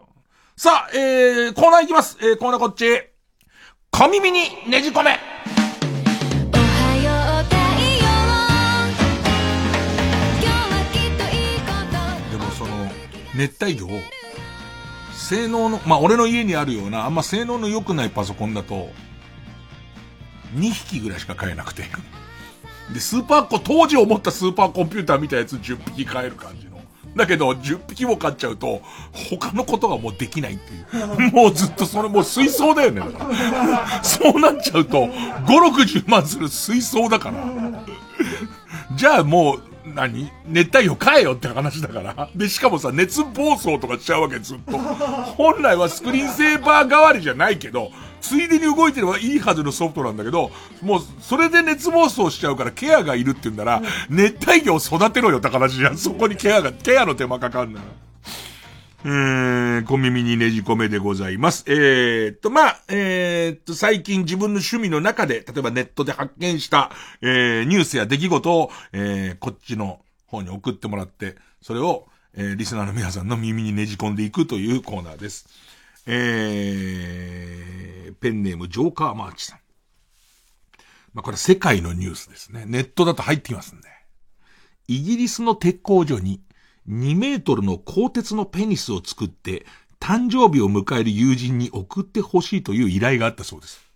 さあ、えー、コーナー行きます。えー、コーナーこっち。小耳にねじ込め。でもその、熱帯魚を、性能の、まあ、俺の家にあるような、あんま性能の良くないパソコンだと、2匹ぐらいしか買えなくて。で、スーパーコ、当時思ったスーパーコンピューターみたいなやつ10匹買える感じの。だけど、10匹も買っちゃうと、他のことがもうできないっていう。もうずっとそれもう水槽だよね。だからそうなっちゃうと、5、60万する水槽だから。じゃあもう、何？熱帯魚買えよって話だから。で、しかもさ、熱暴走とかしちゃうわけ、ずっと。本来はスクリーンセーバー代わりじゃないけど、ついでに動いてればいいはずのソフトなんだけど、もう、それで熱暴走しちゃうからケアがいるって言うんなら、熱帯魚を育てろよって話じゃん。そこにケアが、ケアの手間かかんなら。えー、小耳にねじ込めでございます。えー、っと、まあ、えー、っと、最近自分の趣味の中で、例えばネットで発見した、えー、ニュースや出来事を、えー、こっちの方に送ってもらって、それを、えー、リスナーの皆さんの耳にねじ込んでいくというコーナーです。えー、ペンネームジョーカーマーチさん。まあ、これ世界のニュースですね。ネットだと入ってきますんで。イギリスの鉄工所に2メートルの鋼鉄のペニスを作って誕生日を迎える友人に送ってほしいという依頼があったそうです。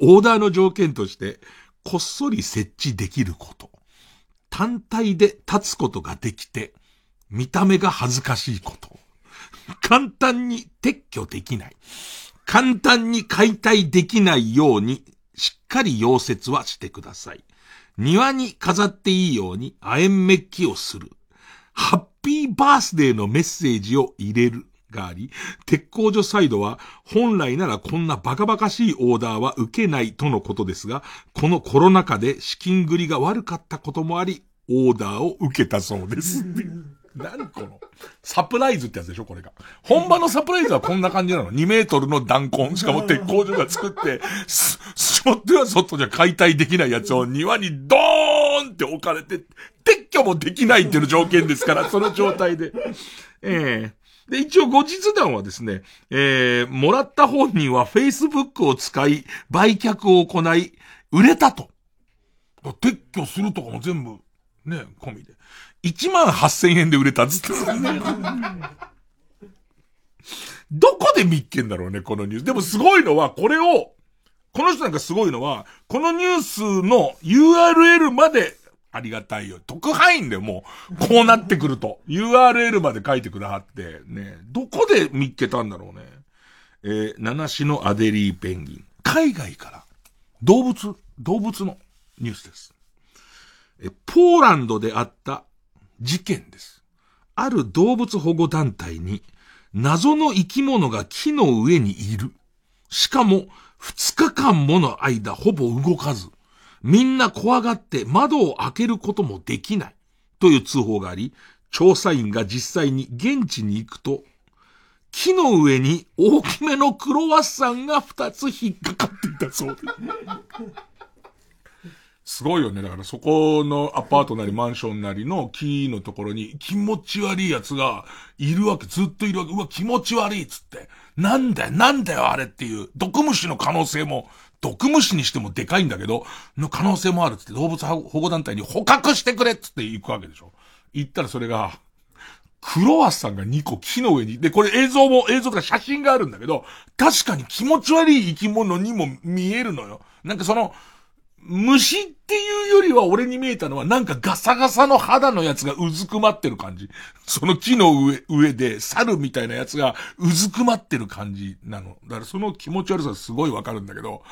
オーダーの条件として、こっそり設置できること。単体で立つことができて、見た目が恥ずかしいこと。簡単に撤去できない。簡単に解体できないように、しっかり溶接はしてください。庭に飾っていいように亜鉛メッキをする。ハッピーバースデーのメッセージを入れる。があり、鉄工所サイドは本来ならこんなバカバカしいオーダーは受けないとのことですが、このコロナ禍で資金繰りが悪かったこともあり、オーダーを受けたそうです。何この、サプライズってやつでしょこれが。本場のサプライズはこんな感じなの。2メートルの弾痕、しかも鉄工所が作って、す、しまっては外じゃ解体できないやつを庭にドーンって置かれて、撤去もできないっていう条件ですから、その状態で。ええで、一応後日談はですね、えー、もらった本人は Facebook を使い、売却を行い、売れたと。撤去するとかも全部、ね、込みで。1万8000円で売れたっつって。どこで見っけんだろうね、このニュース。でもすごいのは、これを、この人なんかすごいのは、このニュースの URL までありがたいよ。特派員でもう、こうなってくると。URL まで書いてくだはって、ね。どこで見っけたんだろうね。えー、七種のアデリーペンギン。海外から、動物、動物のニュースです。え、ポーランドであった事件です。ある動物保護団体に、謎の生き物が木の上にいる。しかも、二日間もの間ほぼ動かず。みんな怖がって窓を開けることもできない。という通報があり、調査員が実際に現地に行くと、木の上に大きめのクロワッサンが二つ引っかかっていたそうですす。ごいよね。だからそこのアパートなりマンションなりの木のところに気持ち悪い奴がいるわけ。ずっといるわけ。うわ、気持ち悪いっつって。なんだよ、なんだよ、あれっていう。毒虫の可能性も、毒虫にしてもでかいんだけど、の可能性もあるっつって動物保護団体に捕獲してくれっつって行くわけでしょ。行ったらそれが、クロワッサンが2個木の上に、で、これ映像も、映像とか写真があるんだけど、確かに気持ち悪い生き物にも見えるのよ。なんかその、虫っていうよりは俺に見えたのはなんかガサガサの肌のやつがうずくまってる感じ。その木の上、上で猿みたいなやつがうずくまってる感じなの。だからその気持ち悪さすごいわかるんだけど、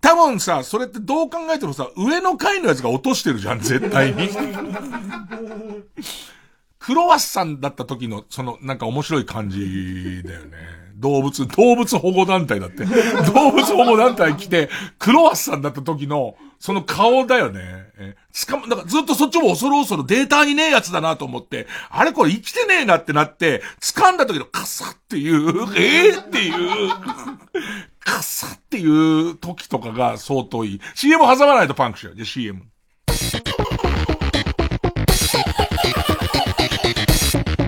多分さ、それってどう考えてもさ、上の階のやつが落としてるじゃん、絶対に。クロワッサンだった時の、その、なんか面白い感じだよね。動物、動物保護団体だって。動物保護団体来て、クロワッサンだった時の、その顔だよね。えつかま、なんかずっとそっちも恐る恐るデータにねえやつだなと思って、あれこれ生きてねえなってなって、掴んだ時のカサっていう、ええー、っていう、カサっていう時とかが相当いい。CM 挟まないとパンクしよう。じゃ CM。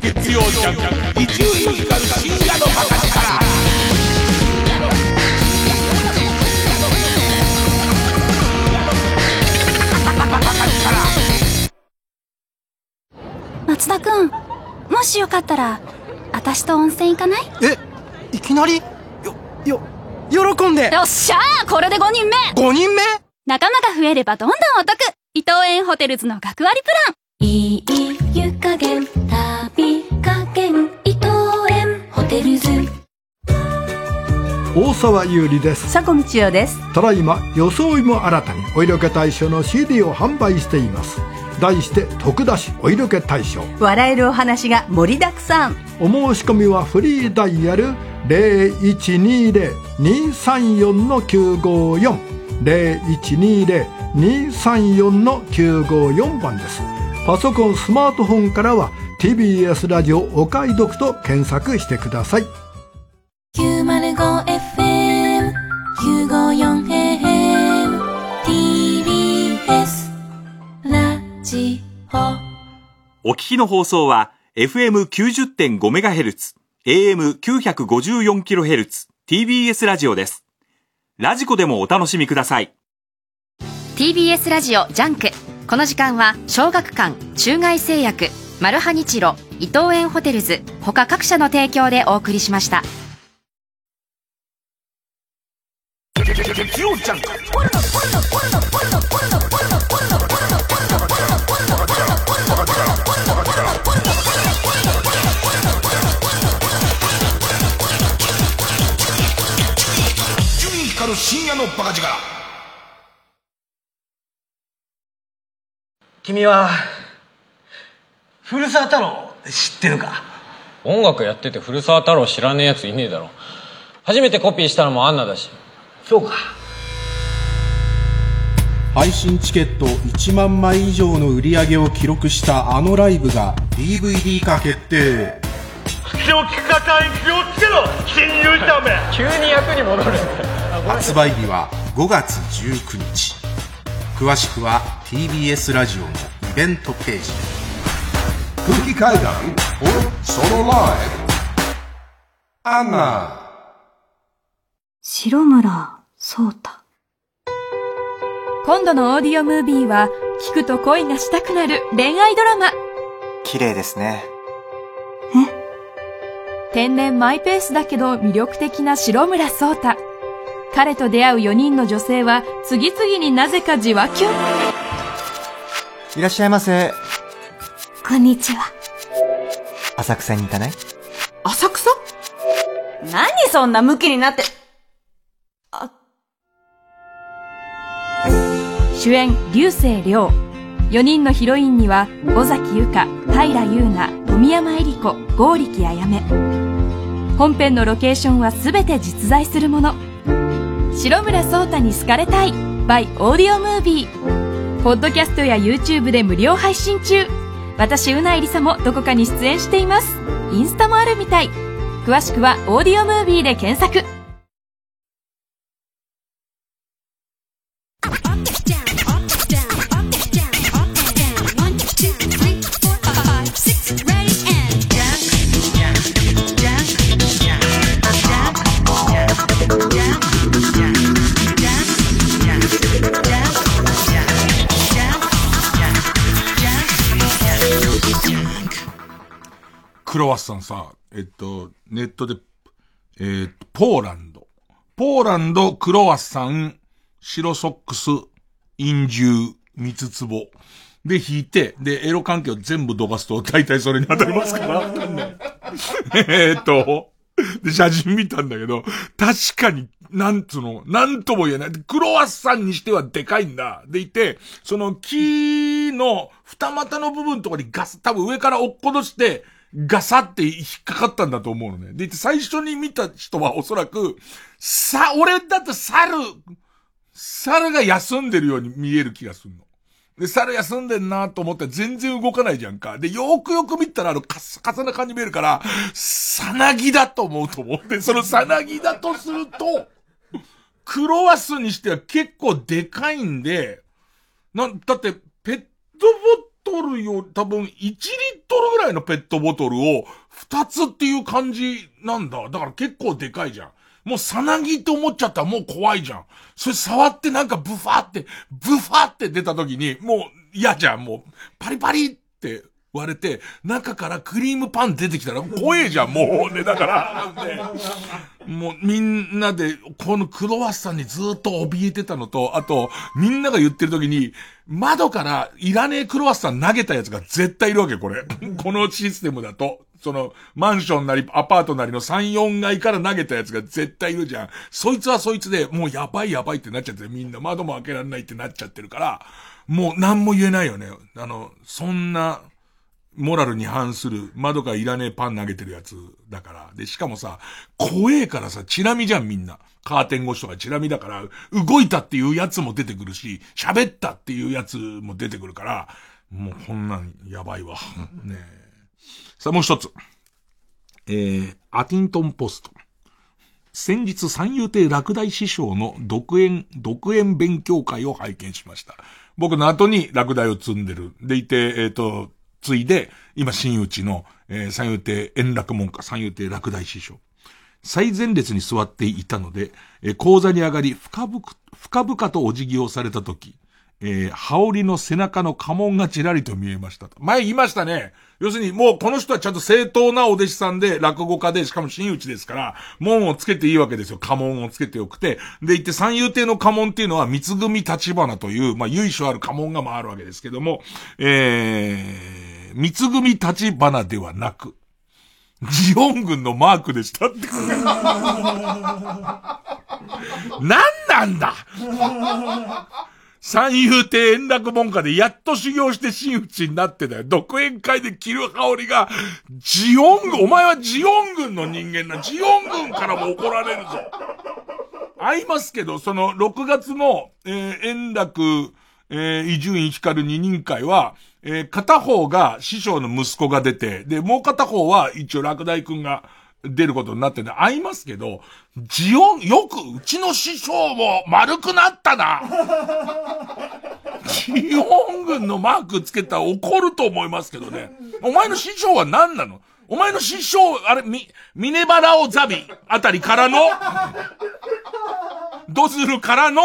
月曜ジャンク、一流ミュージカル深夜のバカ松田くん、もしよかったら、私と温泉行かない？え、いきなり？よ、よ、喜んで。よっしゃーこれで5人目 !5 人目？仲間が増えればどんどんお得。伊藤園ホテルズの学割プラン。いい湯加減、旅加減、伊藤園ホテルズ。大沢優里です。佐古道代です。ただいま装いも新たにお色気大賞の CD を販売しています題して徳田市お色気大賞笑えるお話が盛りだくさん。お申し込みはフリーダイヤル0120-234-954 0120-234-954番です。パソコンスマートフォンからは TBS ラジオお買い得と検索してください。905FM954AM お聞きの放送は FM90.5MHz、AM954kHz、TBS ラジオです。ラジコでもお楽しみください。TBS ラジオジャンクこの時間は小学館中外製薬マルハニチロ伊藤園ホテルズ他各社の提供でお送りしました君は、古澤太郎知ってるか？音楽やってて古澤太郎知らねえやついねえだろ。初めてコピーしたのもアンナだし。そうか。配信チケット1万枚以上の売り上げを記録したあのライブが DVD 化決定気を利かさい気をつけろ新入急に役に戻る発売日は5月19日詳しくは TBS ラジオのイベントページ。空気階段 or ソロライブアンナ。白村聡太。今度のオーディオムービーは聞くと恋がしたくなる恋愛ドラマ。綺麗ですね。天然マイペースだけど魅力的な白村聡太彼と出会う4人の女性は次々になぜかじわきゅん。いらっしゃいませ。こんにちは。浅草に行かない？浅草？何そんなムキになって。主演流星涼。4人のヒロインには尾崎由香平優奈富山恵里子剛力あやめ本編のロケーションは全て実在するもの白村聡太に好かれたい by オーディオムービーポッドキャストや YouTube で無料配信中私うなえりさもどこかに出演しています。インスタもあるみたい。詳しくはオーディオムービーで検索。と、で、えーポーランド。ポーランド、クロワッサン、白ソックス、陰獣、三つ壺。で、引いて、で、エロ関係を全部どかすと、大体それに当たりますから。えっと、で、写真見たんだけど、確かに、なんつうの、なんとも言えない。クロワッサンにしてはでかいんだ。でいて、その木の二股の部分とかにガス、多分上から落っことして、ガサって引っかかったんだと思うのね。で、最初に見た人はおそらく、さ、俺だって猿、猿が休んでるように見える気がするの。で、猿休んでんなと思って全然動かないじゃんか。で、よくよく見たらあの、カサカサな感じ見えるから、さなぎだと思うと思って、そのさなぎだとすると、クロワスにしては結構でかいんで、なん、だって、ペットボトルよ、多分1リットルぐらいのペットボトルを2つっていう感じなんだ。だから結構でかいじゃん。もうさなぎって思っちゃったらもう怖いじゃん。それ触ってなんかブファーって、ブファーって出た時に、もう嫌じゃん。もうパリパリって割れて、中からクリームパン出てきたら怖えじゃん、もうね。だから、もうみんなで、このクロワッサンにずっと怯えてたのと、あと、みんなが言ってる時に、窓からいらねえクロワッサン投げたやつが絶対いるわけ、これ。このシステムだと。その、マンションなり、アパートなりの3、4階から投げたやつが絶対いるじゃん。そいつはそいつで、もうやばいやばいってなっちゃってみんな窓も開けられないってなっちゃってるから、もう何も言えないよね。あの、そんな、モラルに反する窓からいらねえパン投げてるやつだから。で、しかもさ、怖えからさ、チラ見じゃんみんな。カーテン越しとかチラ見だから、動いたっていうやつも出てくるし、喋ったっていうやつも出てくるから、もうこんなんやばいわ。ねえさあもう一つ。えー、アティントンポスト。先日三遊亭落第師匠の独演、独演勉強会を拝見しました。僕の後に落第を積んでる。でいて、えっ、と、ついで、今新内の、えー、三遊亭円楽門下、三遊亭落第師匠。最前列に座っていたので、えー講座に上がり、深々、深々とお辞儀をされたとき、えー、羽織の背中の家紋がちらりと見えました。前言いましたね。要するに、もうこの人はちゃんと正当なお弟子さんで、落語家で、しかも真打ちですから、門をつけていいわけですよ。家紋をつけておくて。で、言って三遊亭の家紋っていうのは、三つ組立花という、まあ、由緒ある家紋が回るわけですけども、えー、三つ組立花ではなく、ジオン軍のマークでしたって。何なんだ三遊亭円楽門下でやっと修行して真打ちになってだよ。独演会で着る羽織が、ジオン軍、お前はジオン軍の人間な。ジオン軍からも怒られるぞ。合いますけど、その6月の、えー、円楽、えー、伊集院光二人会は、えー、片方が師匠の息子が出て、で、もう片方は一応落第くんが出ることになってね、合いますけど、ジオン、よくうちの師匠も丸くなったな。ジオン軍のマークつけたら怒ると思いますけどね。お前の師匠は何なの？お前の師匠、あれ、み、ミネバラオザビあたりからの、ドズルからの、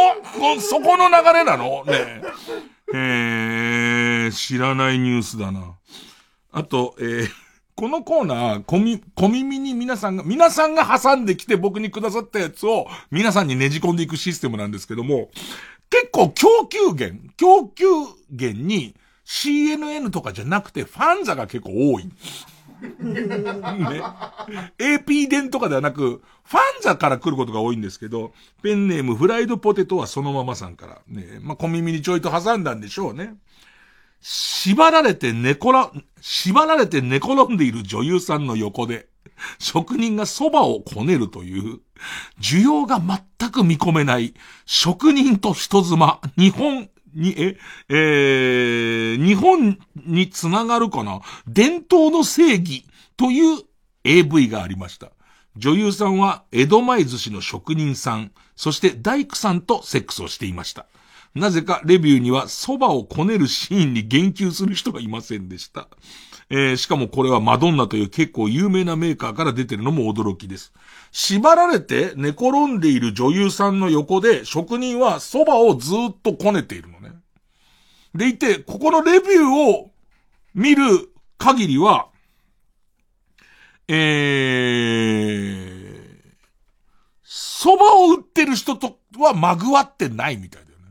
そこの流れなの？ねえ。えー、知らないニュースだな。あと、えー、このコーナー、小耳に皆さんが、皆さんが挟んできて僕にくださったやつを皆さんにねじ込んでいくシステムなんですけども、結構供給源、供給源に CNN とかじゃなくてファンザが結構多い。ね。AP 伝とかではなく、ファンザから来ることが多いんですけど、ペンネームフライドポテトはそのままさんから。ね。まあ、小耳にちょいと挟んだんでしょうね。縛られて寝こら、縛られて寝転んでいる女優さんの横で、職人が蕎麦をこねるという、需要が全く見込めない、職人と人妻、日本に、え、えー、日本につながるかな？伝統の正義という AV がありました。女優さんは江戸前寿司の職人さん、そして大工さんとセックスをしていました。なぜかレビューには蕎麦をこねるシーンに言及する人がいませんでした。えー、しかもこれはマドンナという結構有名なメーカーから出てるのも驚きです。縛られて寝転んでいる女優さんの横で職人は蕎麦をずっとこねているの。でいて、ここのレビューを見る限りは、えー、蕎麦を売ってる人とはまぐわってないみたいだよね。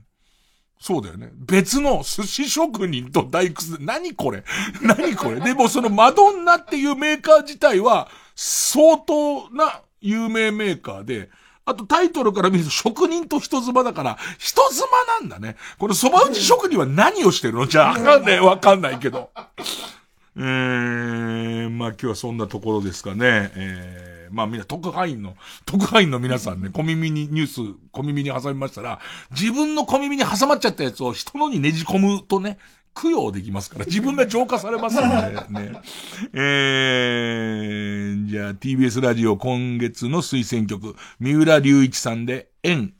そうだよね。別の寿司職人と大工す、何これ？何これ？でもそのマドンナっていうメーカー自体は相当な有名メーカーで、あとタイトルから見ると職人と人妻だから、人妻なんだね。この蕎麦打ち職人は何をしてるの？じゃあ、わかんない、わかんないけど。えー、まあ今日はそんなところですかね。えー、まあみんな特派員の、特派員の皆さんね、小耳にニュース、小耳に挟みましたら、自分の小耳に挟まっちゃったやつを人のにねじ込むとね、供養できますから、自分が浄化されますんで ね。えー、じゃあ TBS ラジオ今月の推薦曲、三浦隆一さんで、縁。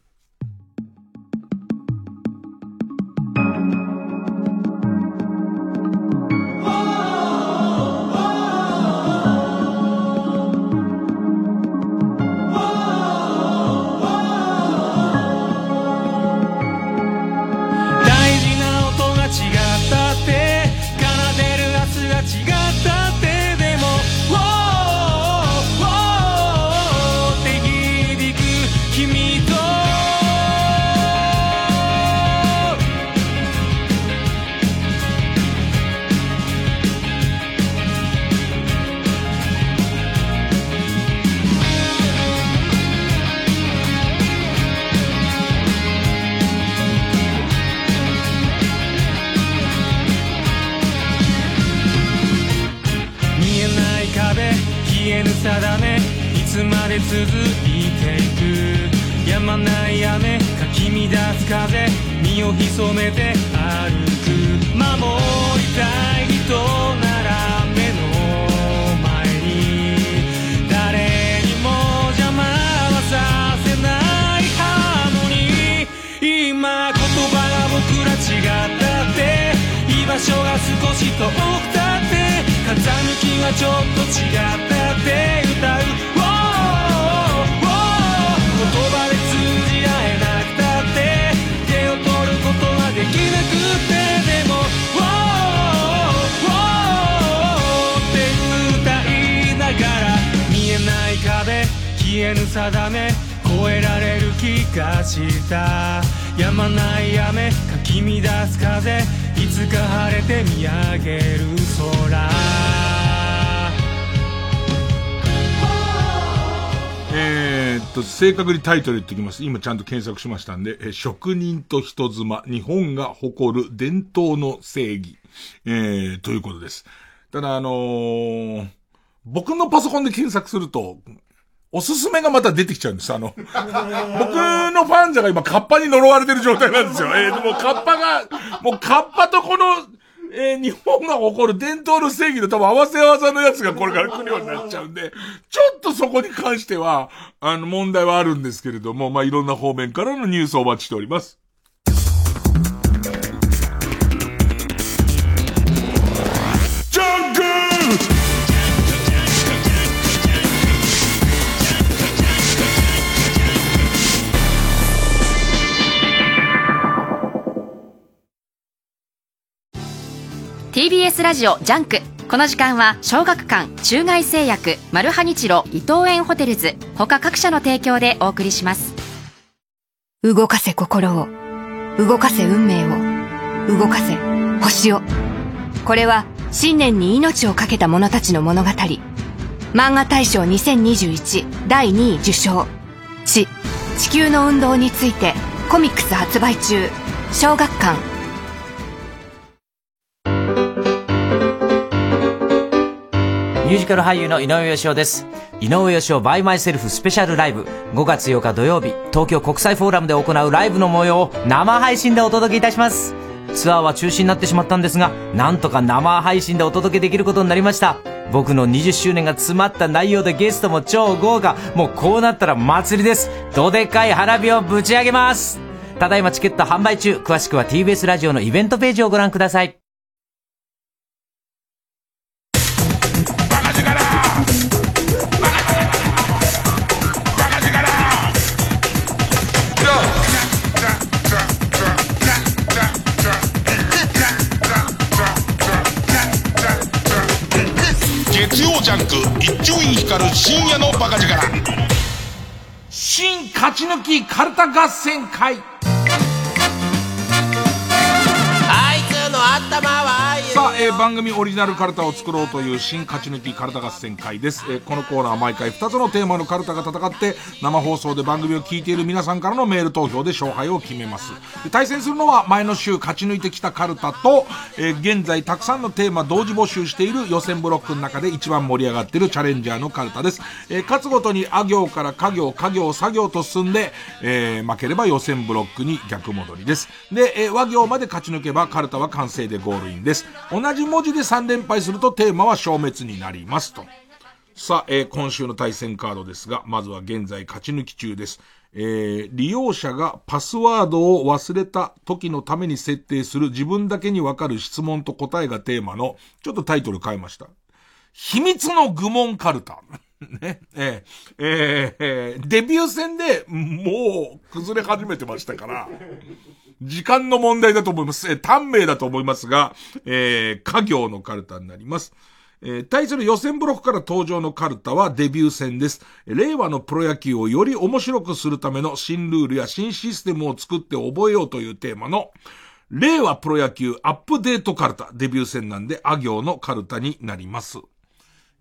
確にタイトル言ってきます。今ちゃんと検索しましたんで、えー、職人と人妻、日本が誇る伝統の正義、えー、ということです。ただあのー、僕のパソコンで検索すると、おすすめがまた出てきちゃうんです。あの、僕のファンザが今カッパに呪われてる状態なんですよ。えー、でもカッパが、もうカッパとこの、えー、日本が誇る伝統の正義の多分合わせ技のやつがこれから来るようになっちゃうんで、ちょっとそこに関しては、あの問題はあるんですけれども、まあ、いろんな方面からのニュースをお待ちしております。TBS ラジオジャンク。この時間は小学館中外製薬マルハニチロ伊藤園ホテルズ。他各社の提供でお送りします。動かせ心を。動かせ運命を。動かせ星を。これは信念に命を懸けた者たちの物語。マンガ大賞2021第2位受賞。チ。地球の運動についてコミックス発売中。小学館ミュージカル俳優の井上芳雄です。井上芳雄バイマイセルフスペシャルライブ5月8日土曜日東京国際フォーラムで行うライブの模様を生配信でお届けいたします。ツアーは中止になってしまったんですが、なんとか生配信でお届けできることになりました。僕の20周年が詰まった内容でゲストも超豪華。もうこうなったら祭りです。どでかい花火をぶち上げます。ただいまチケット販売中。詳しくは TBS ラジオのイベントページをご覧ください。ャンク一丁院光る深夜のバカ力。新勝ち抜きカルタ合戦会。さあ、えー、番組オリジナルカルタを作ろうという新勝ち抜きカルタ合戦会です、えー、このコーナーは毎回2つのテーマのカルタが戦って生放送で番組を聞いている皆さんからのメール投票で勝敗を決めます。対戦するのは前の週勝ち抜いてきたカルタと、えー、現在たくさんのテーマ同時募集している予選ブロックの中で一番盛り上がっているチャレンジャーのカルタです、え勝つごとにあ行から家行家行作業と進んで、え負ければ予選ブロックに逆戻りです。で、え和行まで勝ち抜けばカルタは完成。でゴールインです同じ文字で3連敗するとテーマは消滅になりますと。さあ、えー、今週の対戦カードですが、まずは現在勝ち抜き中です。えー、利用者がパスワードを忘れた時のために設定する自分だけにわかる質問と答えがテーマの、ちょっとタイトル変えました。秘密の愚問カルタ。ね、えー、えー、デビュー戦でもう崩れ始めてましたから、時間の問題だと思います。えー、短命だと思いますが、えー、家業のカルタになります。えー、対する予選ブロックから登場のカルタはデビュー戦です。令和のプロ野球をより面白くするための新ルールや新システムを作って覚えようというテーマの、令和プロ野球アップデートカルタ、デビュー戦なんで、あ行のカルタになります。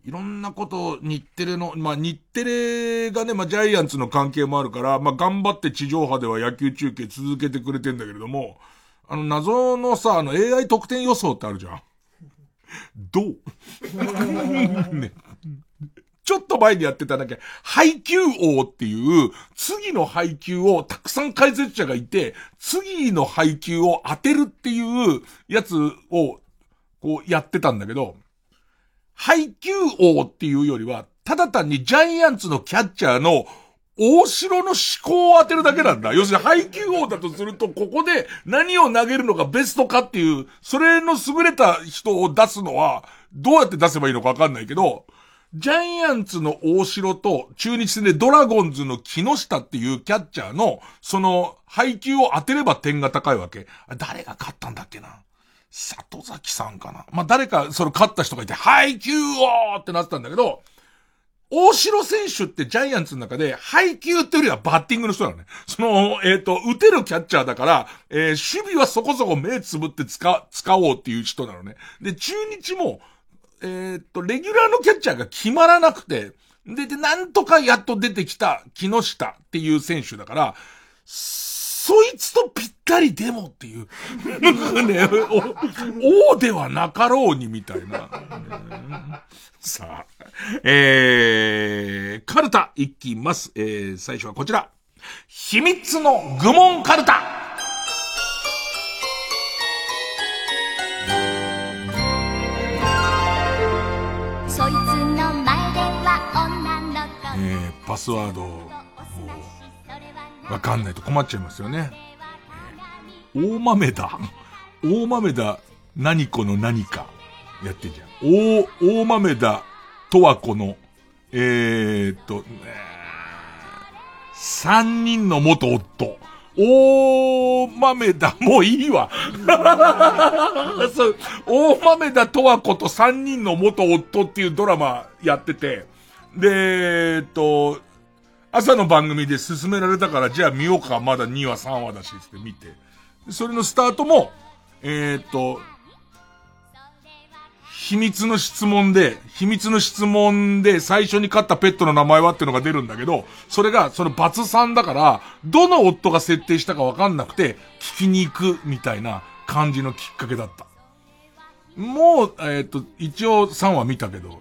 いろんなことを日テレの、まあ、日テレがね、まあ、ジャイアンツの関係もあるから、まあ、頑張って地上波では野球中継続けてくれてんだけれども、あの、謎のさ、あの、AI 得点予想ってあるじゃん。どう？ね。ちょっと前にやってただけ、配球王っていう、次の配球をたくさん解説者がいて、次の配球を当てるっていうやつを、こうやってたんだけど、配球王っていうよりは、ただ単にジャイアンツのキャッチャーの大城の思考を当てるだけなんだ。要するに配球王だとすると、ここで何を投げるのがベストかっていう、それの優れた人を出すのは、どうやって出せばいいのかわかんないけど、ジャイアンツの大城と中日戦でドラゴンズの木下っていうキャッチャーの、その配球を当てれば点が高いわけ。誰が勝ったんだっけな里崎さんかな。まあ、誰か、その勝った人がいて、配球をってなってたんだけど、大城選手ってジャイアンツの中で、配球っていうよりはバッティングの人なのね。その、えっ、ー、と、打てるキャッチャーだから、えー、守備はそこそこ目つぶって使、使おうっていう人なのね。で、中日も、えっ、ー、と、レギュラーのキャッチャーが決まらなくて、で、で、なんとかやっと出てきた木下っていう選手だから、そいつとぴったりでもっていう。ね、お王ではなかろうにみたいな。さあ、えー、カルタいきます。えー、最初はこちら。秘密の愚問カルタそいつの前では女の子えー、パスワードを、わかんないと困っちゃいますよね。大豆だ。大豆だ、何子の何か、やってんじゃん。大、大豆だ、とわ子の、えーっと、三人の元夫。大豆だ、もういいわ。大豆だとわ子と三人の元夫っていうドラマやってて、で、えっと、朝の番組で勧められたから、じゃあ見ようか、まだ2話3話だし、って見て。それのスタートも、えっと、秘密の質問で、秘密の質問で最初に飼ったペットの名前はっていうのが出るんだけど、それがそのバツさんだから、どの夫が設定したかわかんなくて、聞きに行くみたいな感じのきっかけだった。もう、えっ、と、一応3話見たけど、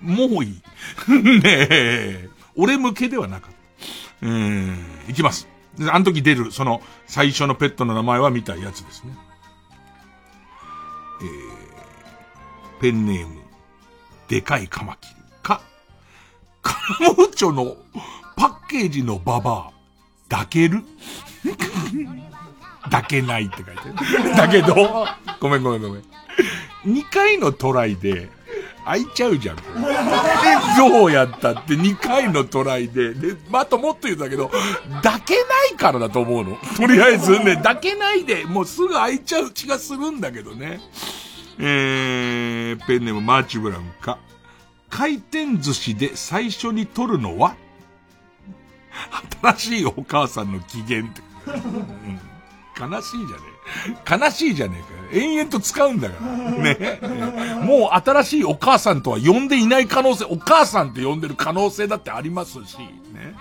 もういい。ねえ、俺向けではなかった。うーん、いきます。あの時出る、その、最初のペットの名前は見たやつですね。えー、ペンネーム、でかいカマキリか、カラムーチョのパッケージのババア、抱ける？抱けないって書いてある。だけど、ごめんごめんごめん。2回のトライで、開いちゃうじゃん。でどうやったって2回のトライで、で、まあ、ともっと言うんだけど、抱けないからだと思うの。とりあえずね、抱けないで、もうすぐ開いちゃう気がするんだけどね。えー、ペンネームマーチブラウンか。回転寿司で最初に取るのは？新しいお母さんの機嫌って。うん悲しいじゃねえ。悲しいじゃねえかよ。延々と使うんだから。ね。もう新しいお母さんとは呼んでいない可能性、お母さんって呼んでる可能性だってありますし、ね。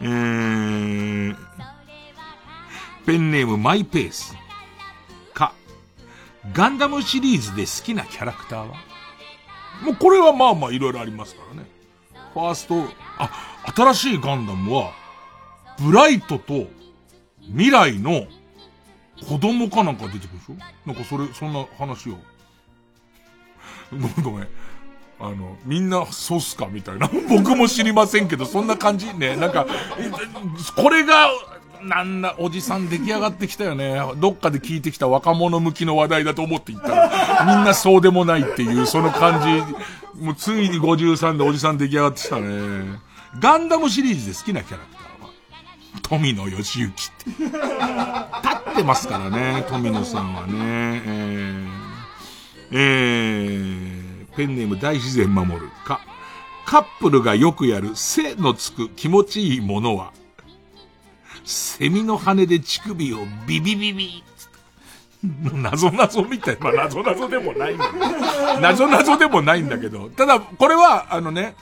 えー、ペンネームマイペース。か、ガンダムシリーズで好きなキャラクターは？もうこれはまあまあいろいろありますからね。ファースト、あ、新しいガンダムは、ブライトと未来の子供かなんか出てくるでしょ？なんかそれ、そんな話を。ごめんごめん。あの、みんなそうっすか？みたいな。僕も知りませんけど、そんな感じ？ね。なんか、これが、なんだ、おじさん出来上がってきたよね。どっかで聞いてきた若者向きの話題だと思って言ったら、みんなそうでもないっていう、その感じ。もうついに53でおじさん出来上がってきたね。ガンダムシリーズで好きなキャラ、富野義行って。立ってますからね、富野さんはね。えー、えー、ペンネーム大自然守るか。カップルがよくやる背のつく気持ちいいものは、セミの羽で乳首をビビビビ謎謎みたい。まあ、謎謎でもないんだけど。謎謎でもないんだけど。ただ、これは、あのね、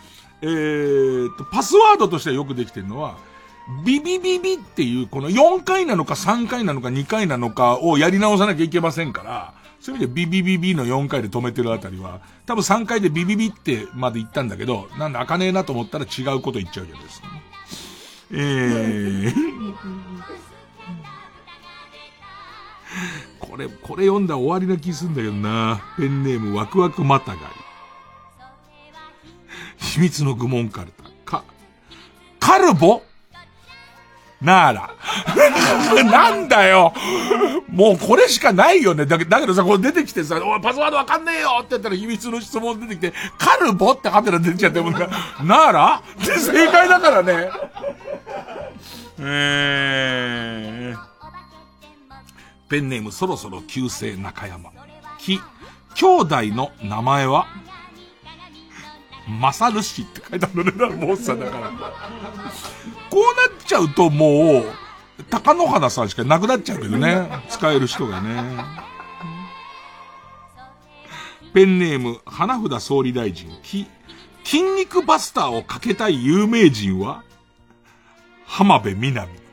えーと、パスワードとしてよくできてるのは、ビビビビっていう、この4回なのか3回なのか2回なのかをやり直さなきゃいけませんから、そういう意味でビビビビの4回で止めてるあたりは、多分3回でビビビってまで言ったんだけど、なんだ開かねえなと思ったら違うこと言っちゃうじゃないですか。えー、これ、これ読んだら終わりな気すんだけどな。ペンネームワクワクまたがり。秘密の愚問カルタ。か、カルボ？なーら。なんだよもうこれしかないよね。だけどさ、これ出てきてさ、お、パスワードわかんねえよって言ったら秘密の質問出てきて、カルボってハテナ出てきちゃって、もな、なーらって正解だからね。えー、ペンネームそろそろ旧姓中山。き、兄弟の名前は？マサルシって書いてあるのね、もうさ、だから。こうなっちゃうともう、高野花さんしかなくなっちゃうけどね。使える人がね。ペンネーム、花札総理大臣、き、筋肉バスターをかけたい有名人は浜辺美波。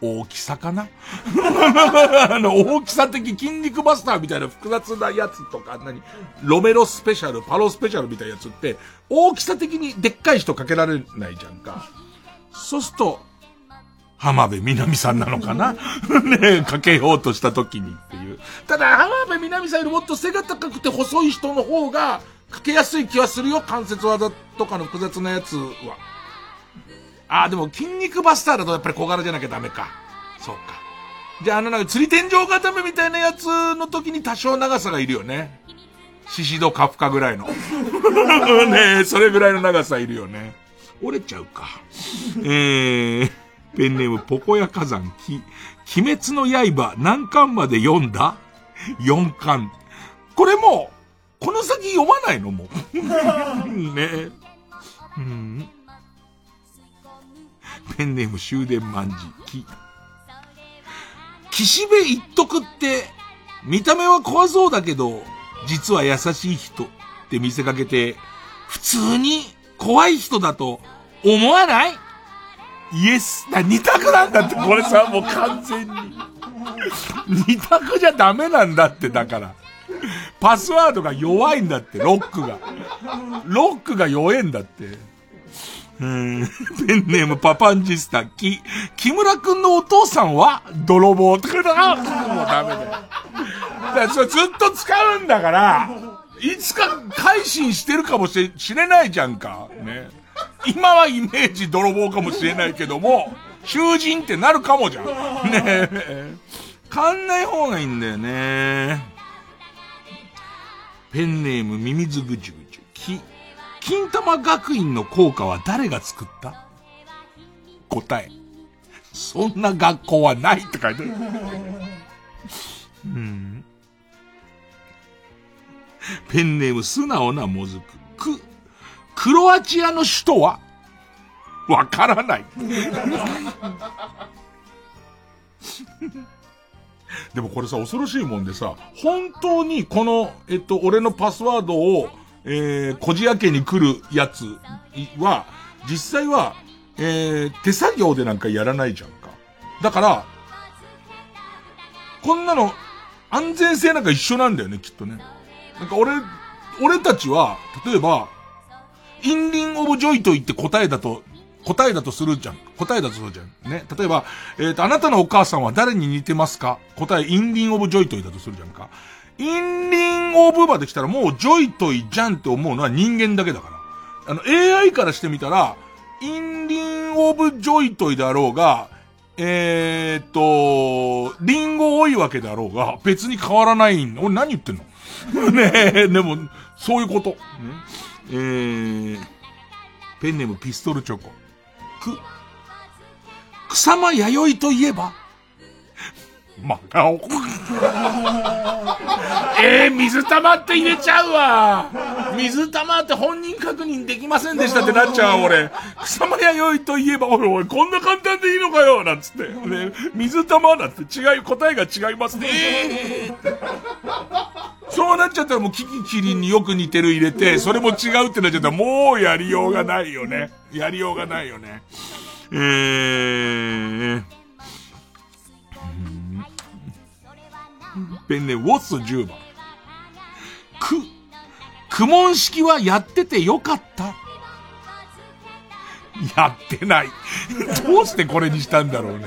大きさかな？あの、大きさ的筋肉バスターみたいな複雑なやつとか、何？ロメロスペシャル、パロスペシャルみたいなやつって、大きさ的にでっかい人かけられないじゃんか。そうすると、浜辺美波さんなのかな？ねかけようとした時にっていう。ただ、浜辺美波さんよりもっと背が高くて細い人の方が、かけやすい気はするよ、関節技とかの複雑なやつは。ああ、でも筋肉バスターだとやっぱり小柄じゃなきゃダメか。そうか。じゃああのなんか釣り天井固めみたいなやつの時に多少長さがいるよね。シシドカフカぐらいの。ねえ、それぐらいの長さいるよね。折れちゃうか。えー、ペンネームポコヤ火山、き、鬼滅の刃何巻まで読んだ ?4 巻。これも、この先読まないのもう。ねえ。うん。ペンネーム終電万事、き。岸辺一徳って、見た目は怖そうだけど、実は優しい人って見せかけて、普通に怖い人だと思わない？イエス。だ、二択なんだって、これさ、もう完全に。二択じゃダメなんだって、だから。パスワードが弱いんだって、ロックが。ロックが弱いんだって。うん、ペンネームパパンジスタ、き、木村くんのお父さんは泥棒とかだもうダメだよ。だそれずっと使うんだから、いつか改心してるかもしれないじゃんか。ね。今はイメージ泥棒かもしれないけども、囚人ってなるかもじゃん。ねえ。変んない方がいいんだよね。ペンネームミミズグジュグジュ。き、金玉学院の校歌は誰が作った？答え。そんな学校はないって書いてある。うん。ペンネーム素直なもずく。く、クロアチアの首都は？わからない。でもこれさ、恐ろしいもんでさ、本当にこの、えっと、俺のパスワードをえー、こじ開けに来るやつは、実際は、えー、手作業でなんかやらないじゃんか。だから、こんなの、安全性なんか一緒なんだよね、きっとね。なんか俺、俺たちは、例えば、インリンオブジョイトイって答えだと、答えだとするじゃん。答えだとするじゃん。ね。例えば、えっ、ー、と、あなたのお母さんは誰に似てますか？答え、インリンオブジョイトイだとするじゃんか。インリンオブまで来たらもうジョイトイじゃんって思うのは人間だけだから。あの、AI からしてみたら、インリンオブジョイトイであろうが、えー、っと、リンゴ多いわけであろうが、別に変わらない俺何言ってんの？ねえ、でも、そういうこと。えー、ペンネームピストルチョコ。く、草間弥生といえば真顔。えー、水玉って入れちゃうわ。水玉って本人確認できませんでしたってなっちゃう俺。草間弥生といえば、おいおい、こんな簡単でいいのかよなんつって。ね、水玉なんて違い、答えが違いますね。えー、そうなっちゃったらもうキキキリンによく似てる入れて、それも違うってなっちゃったらもうやりようがないよね。やりようがないよね。えー、ペンネウォッス10番。く、苦問式はやっててよかったやってない。どうしてこれにしたんだろうね。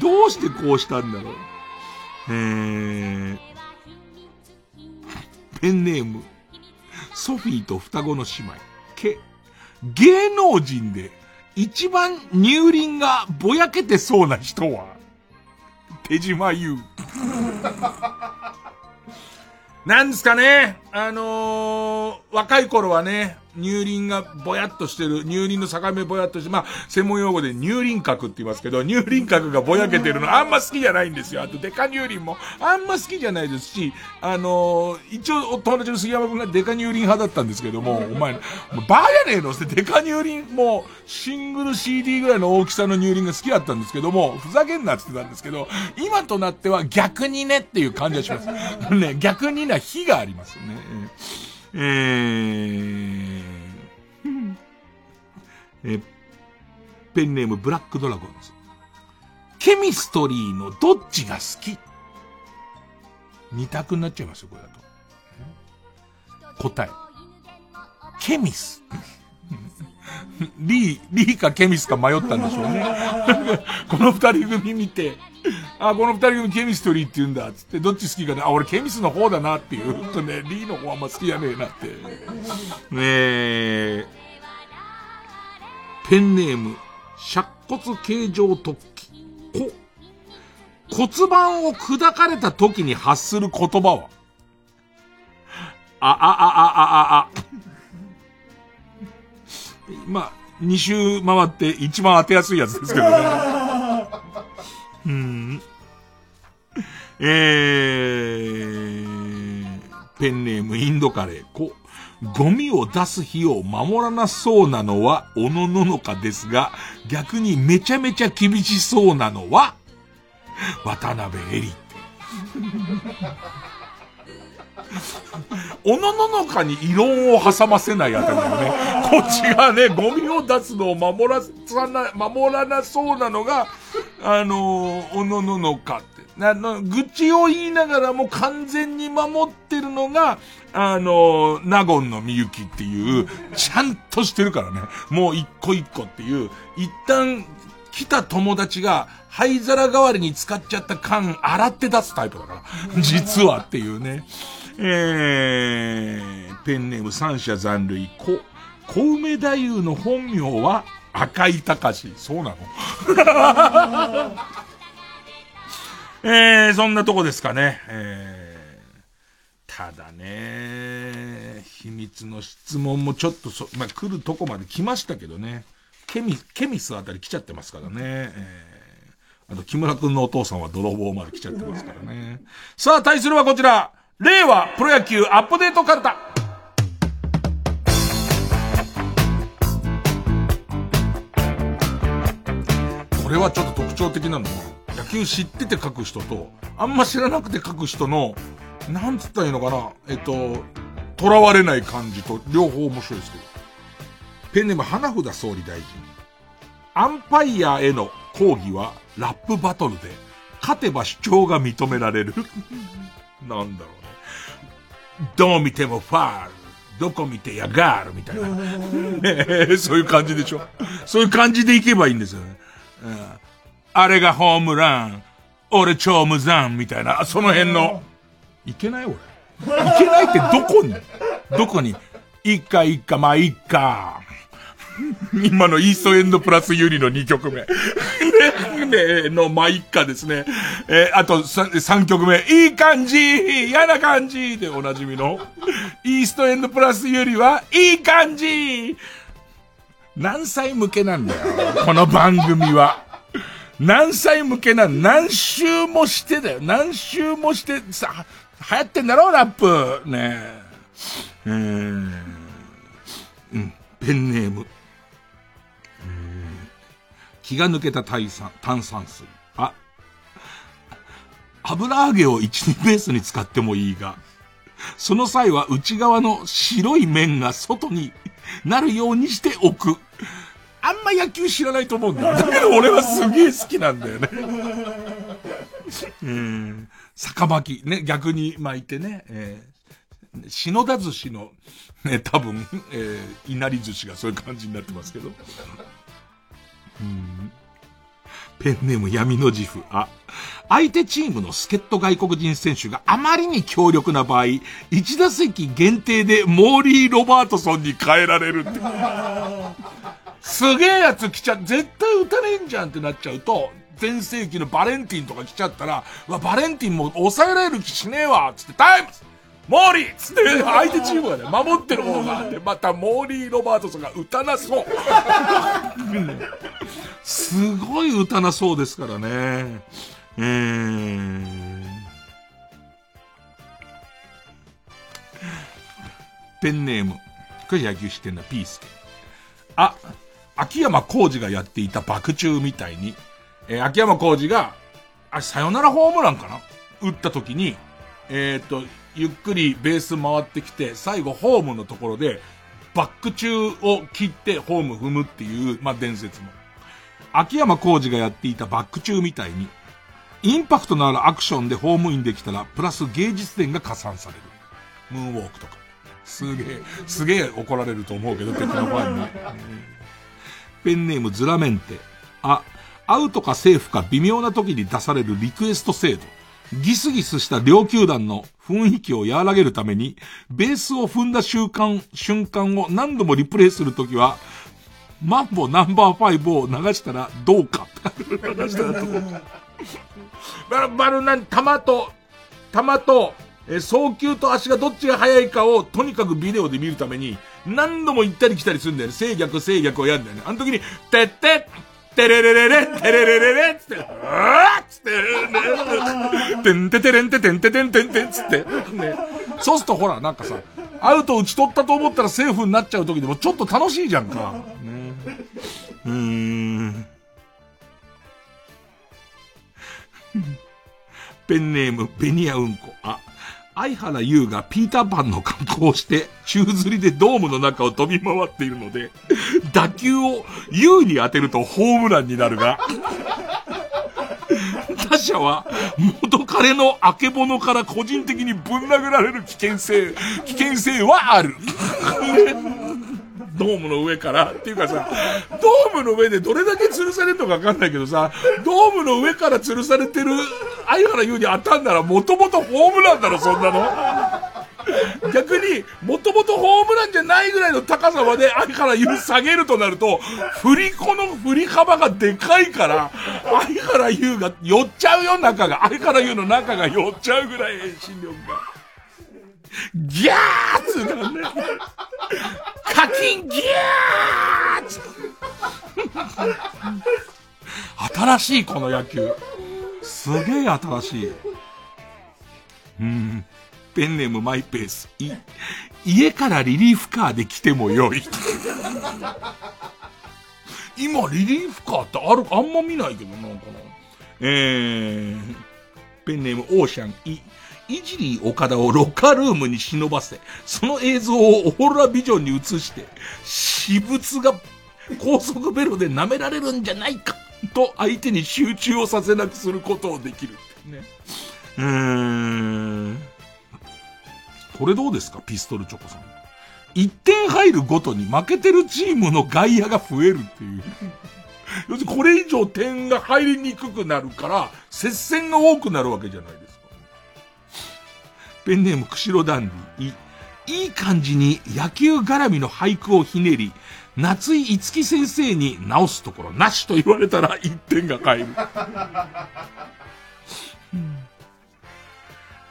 どうしてこうしたんだろう。えー、ペンネーム、ソフィーと双子の姉妹。け、芸能人で一番乳輪がぼやけてそうな人は？手島優。なんですかね、あのー、若い頃はね、乳輪がぼやっとしてる、乳輪の境目ぼやっとして、まあ、専門用語で乳輪核って言いますけど、乳輪核がぼやけてるのあんま好きじゃないんですよ。あと、デカ乳輪もあんま好きじゃないですし、あのー、一応、お友達の杉山くんがデカ乳輪派だったんですけども、お前、バーやねえのってデカ乳輪、もう、シングル CD ぐらいの大きさの乳輪が好きだったんですけども、ふざけんなって言ってたんですけど、今となっては逆にねっていう感じがします。ね、逆にな火がありますよね。えー、えーペンネームブラックドラゴンズ。ケミストリーのどっちが好き？二択になっちゃいますよ、これだと。答え。ケミス。リー、リーかケミスか迷ったんでしょうね。この二人組見て、あ、この二人組ケミストリーって言うんだ、つって、どっち好きかね、あ、俺ケミスの方だなっていうとね、リーの方あんま好きじゃねえなって。ねえ、ペンネーム、尺骨形状突起。こ、骨盤を砕かれた時に発する言葉は？あ、あ、あ、あ、あ、あ、あ。まあ、二周回って一番当てやすいやつですけどね。うん。えー、ペンネームインドカレー。こ、ゴミを出す日を守らなそうなのは、おのののかですが、逆にめちゃめちゃ厳しそうなのは、渡辺エリ。おのののかに異論を挟ませないあたりだよね。こっちがね、ゴミを出すのを守らさな、守らなそうなのが、あのおのののかって。あの、愚痴を言いながらも完全に守ってるのが、あの納言のみゆきっていう、ちゃんとしてるからね。もう一個一個っていう、一旦来た友達が灰皿代わりに使っちゃった缶洗って出すタイプだから。実はっていうね。えー、ペンネーム三者残類、こ、小梅太夫の本名は赤井隆。そうなの？えー、そんなとこですかね。えー、ただね、秘密の質問もちょっとそ、まあ、来るとこまで来ましたけどね。ケミ、ケミスあたり来ちゃってますからね。えー、あと、木村くんのお父さんは泥棒まで来ちゃってますからね。さあ、対するはこちら。令和プロ野球アップデートカルタ。れはちょっと特徴的なのは、野球知ってて書く人と、あんま知らなくて書く人の、なんつったらいいのかな、えっと、囚われない感じと、両方面白いですけど。ペンネーム花札総理大臣。アンパイヤーへの抗議は、ラップバトルで、勝てば主張が認められる。なんだろうね。どう見てもファール。どこ見てやがるみたいな。ね そういう感じでしょ。そういう感じでいけばいいんですよね。うん、あれがホームラン。俺超無残みたいな。その辺の。いけない俺。いけないってどこに？どこに？いっかいっか、まあいっか。今のイーストエンドプラスユリの2曲目。ね、ね、の、まあ、いっかですね。えー、あと 3, 3曲目。いい感じ嫌な感じでおなじみの。イーストエンドプラスユリは、いい感じ何歳向けなんだよ。この番組は。何歳向けな何周もしてだよ。何周もして、さ、流行ってんだろ？うラップ。ねえ。うん、ペンネーム。気が抜けた炭酸、炭酸水。あ、油揚げを1、2ベースに使ってもいいが、その際は内側の白い面が外になるようにしておく。あんま野球知らないと思うんだよ。だけど俺はすげえ好きなんだよね。うん。酒巻き、ね、逆に巻いてね、えー、篠田寿司の、ね、多分、えー、稲荷寿司がそういう感じになってますけど。うんペンネーム闇の自負。あ、相手チームの助っ人外国人選手があまりに強力な場合、1打席限定でモーリー・ロバートソンに代えられるって。すげえやつ来ちゃ、絶対打たねえんじゃんってなっちゃうと、全盛期のバレンティンとか来ちゃったら、わ、バレンティンも抑えられる気しねえわつって、タイムモーリーつって、相手チームがね、守ってる方があって、またモーリー・ロバートソンが打たなそう。すごい打たなそうですからね。えー、ペンネーム。これ野球してんだ、ピースケ。あ、秋山浩二がやっていた爆中みたいに、えー、秋山浩二が、あ、サヨナラホームランかな?打った時に、えっ、ー、と、ゆっくりベース回ってきて、最後ホームのところで、バック中を切ってホーム踏むっていう、まあ、伝説も。秋山浩二がやっていたバック中みたいに、インパクトのあるアクションでホームインできたら、プラス芸術点が加算される。ムーンウォークとか。すげえ、すげえ怒られると思うけど、敵のファンに。ペンネームズラメンテ。あ、アウトかセーフか微妙な時に出されるリクエスト制度。ギスギスした両球団の雰囲気を和らげるために、ベースを踏んだ瞬間、瞬間を何度もリプレイするときは、マンボナンバーファイブを流したらどうか流したらどうか。バルバルな、球と、球と、え送球と足がどっちが速いかをとにかくビデオで見るために何度も行ったり来たりするんだよね。制逆制逆をやるんだよね。あの時に、てっててれれれれ、てれれれれ、つって、うわっつって、てんててれんててんててんてんてんつって、ね。そうするとほら、なんかさ、アウト打ち取ったと思ったらセーフになっちゃう時でもちょっと楽しいじゃんか。ね。うーん。ペンネーム、ベニヤうんこ。あ、相原優がピーターパンの格好をして、宙吊りでドームの中を飛び回っているので、打球を優に当てるとホームランになるが、他者は元彼のあけぼのから個人的にぶん殴られる危険性、危険性はある。ドームの上からっていうかさ、ドームの上でどれだけ吊るされるのかわかんないけどさ、ドームの上から吊るされてる相原優に当たんならもともとホームランだろ、そんなの。逆に、もともとホームランじゃないぐらいの高さまで相原優下げるとなると、振り子の振り幅がでかいから、相原優が寄っちゃうよ、中が。相原優の中が寄っちゃうぐらい遠心力が。ギャーつうなんだよ。課金ギャーつ新しいこの野球。すげえ新しい。うん。ペンネームマイペース。い、家からリリーフカーで来てもよい。今リリーフカーってある、あんま見ないけどなんかな。えー、ペンネームオーシャン。い、いじり岡田をロッカールームに忍ばせ、その映像をオーロラビジョンに映して、私物が高速ベロで舐められるんじゃないか、と相手に集中をさせなくすることをできるね。うーん。これどうですかピストルチョコさん。1点入るごとに負けてるチームの外野が増えるっていう。要するにこれ以上点が入りにくくなるから、接戦が多くなるわけじゃない。ペンネーム釧路ダンディ。いい感じに野球絡みの俳句をひねり、夏井つき先生に直すところなしと言われたら一点が返る。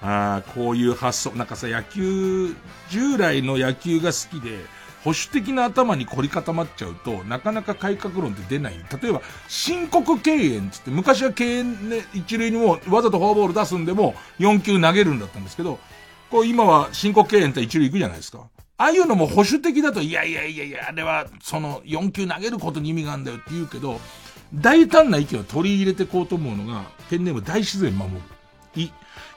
ああ、こういう発想。なんかさ、野球、従来の野球が好きで、保守的な頭に凝り固まっちゃうと、なかなか改革論って出ない。例えば、申告敬遠つって、昔は敬遠ね、一塁にもわざとフォアボール出すんでも、4球投げるんだったんですけど、こう今は申告敬遠って一塁行くじゃないですか。ああいうのも保守的だと、いやいやいやいや、あれは、その、4球投げることに意味があるんだよって言うけど、大胆な意見を取り入れていこうと思うのが、ペンネーム大自然守る。い、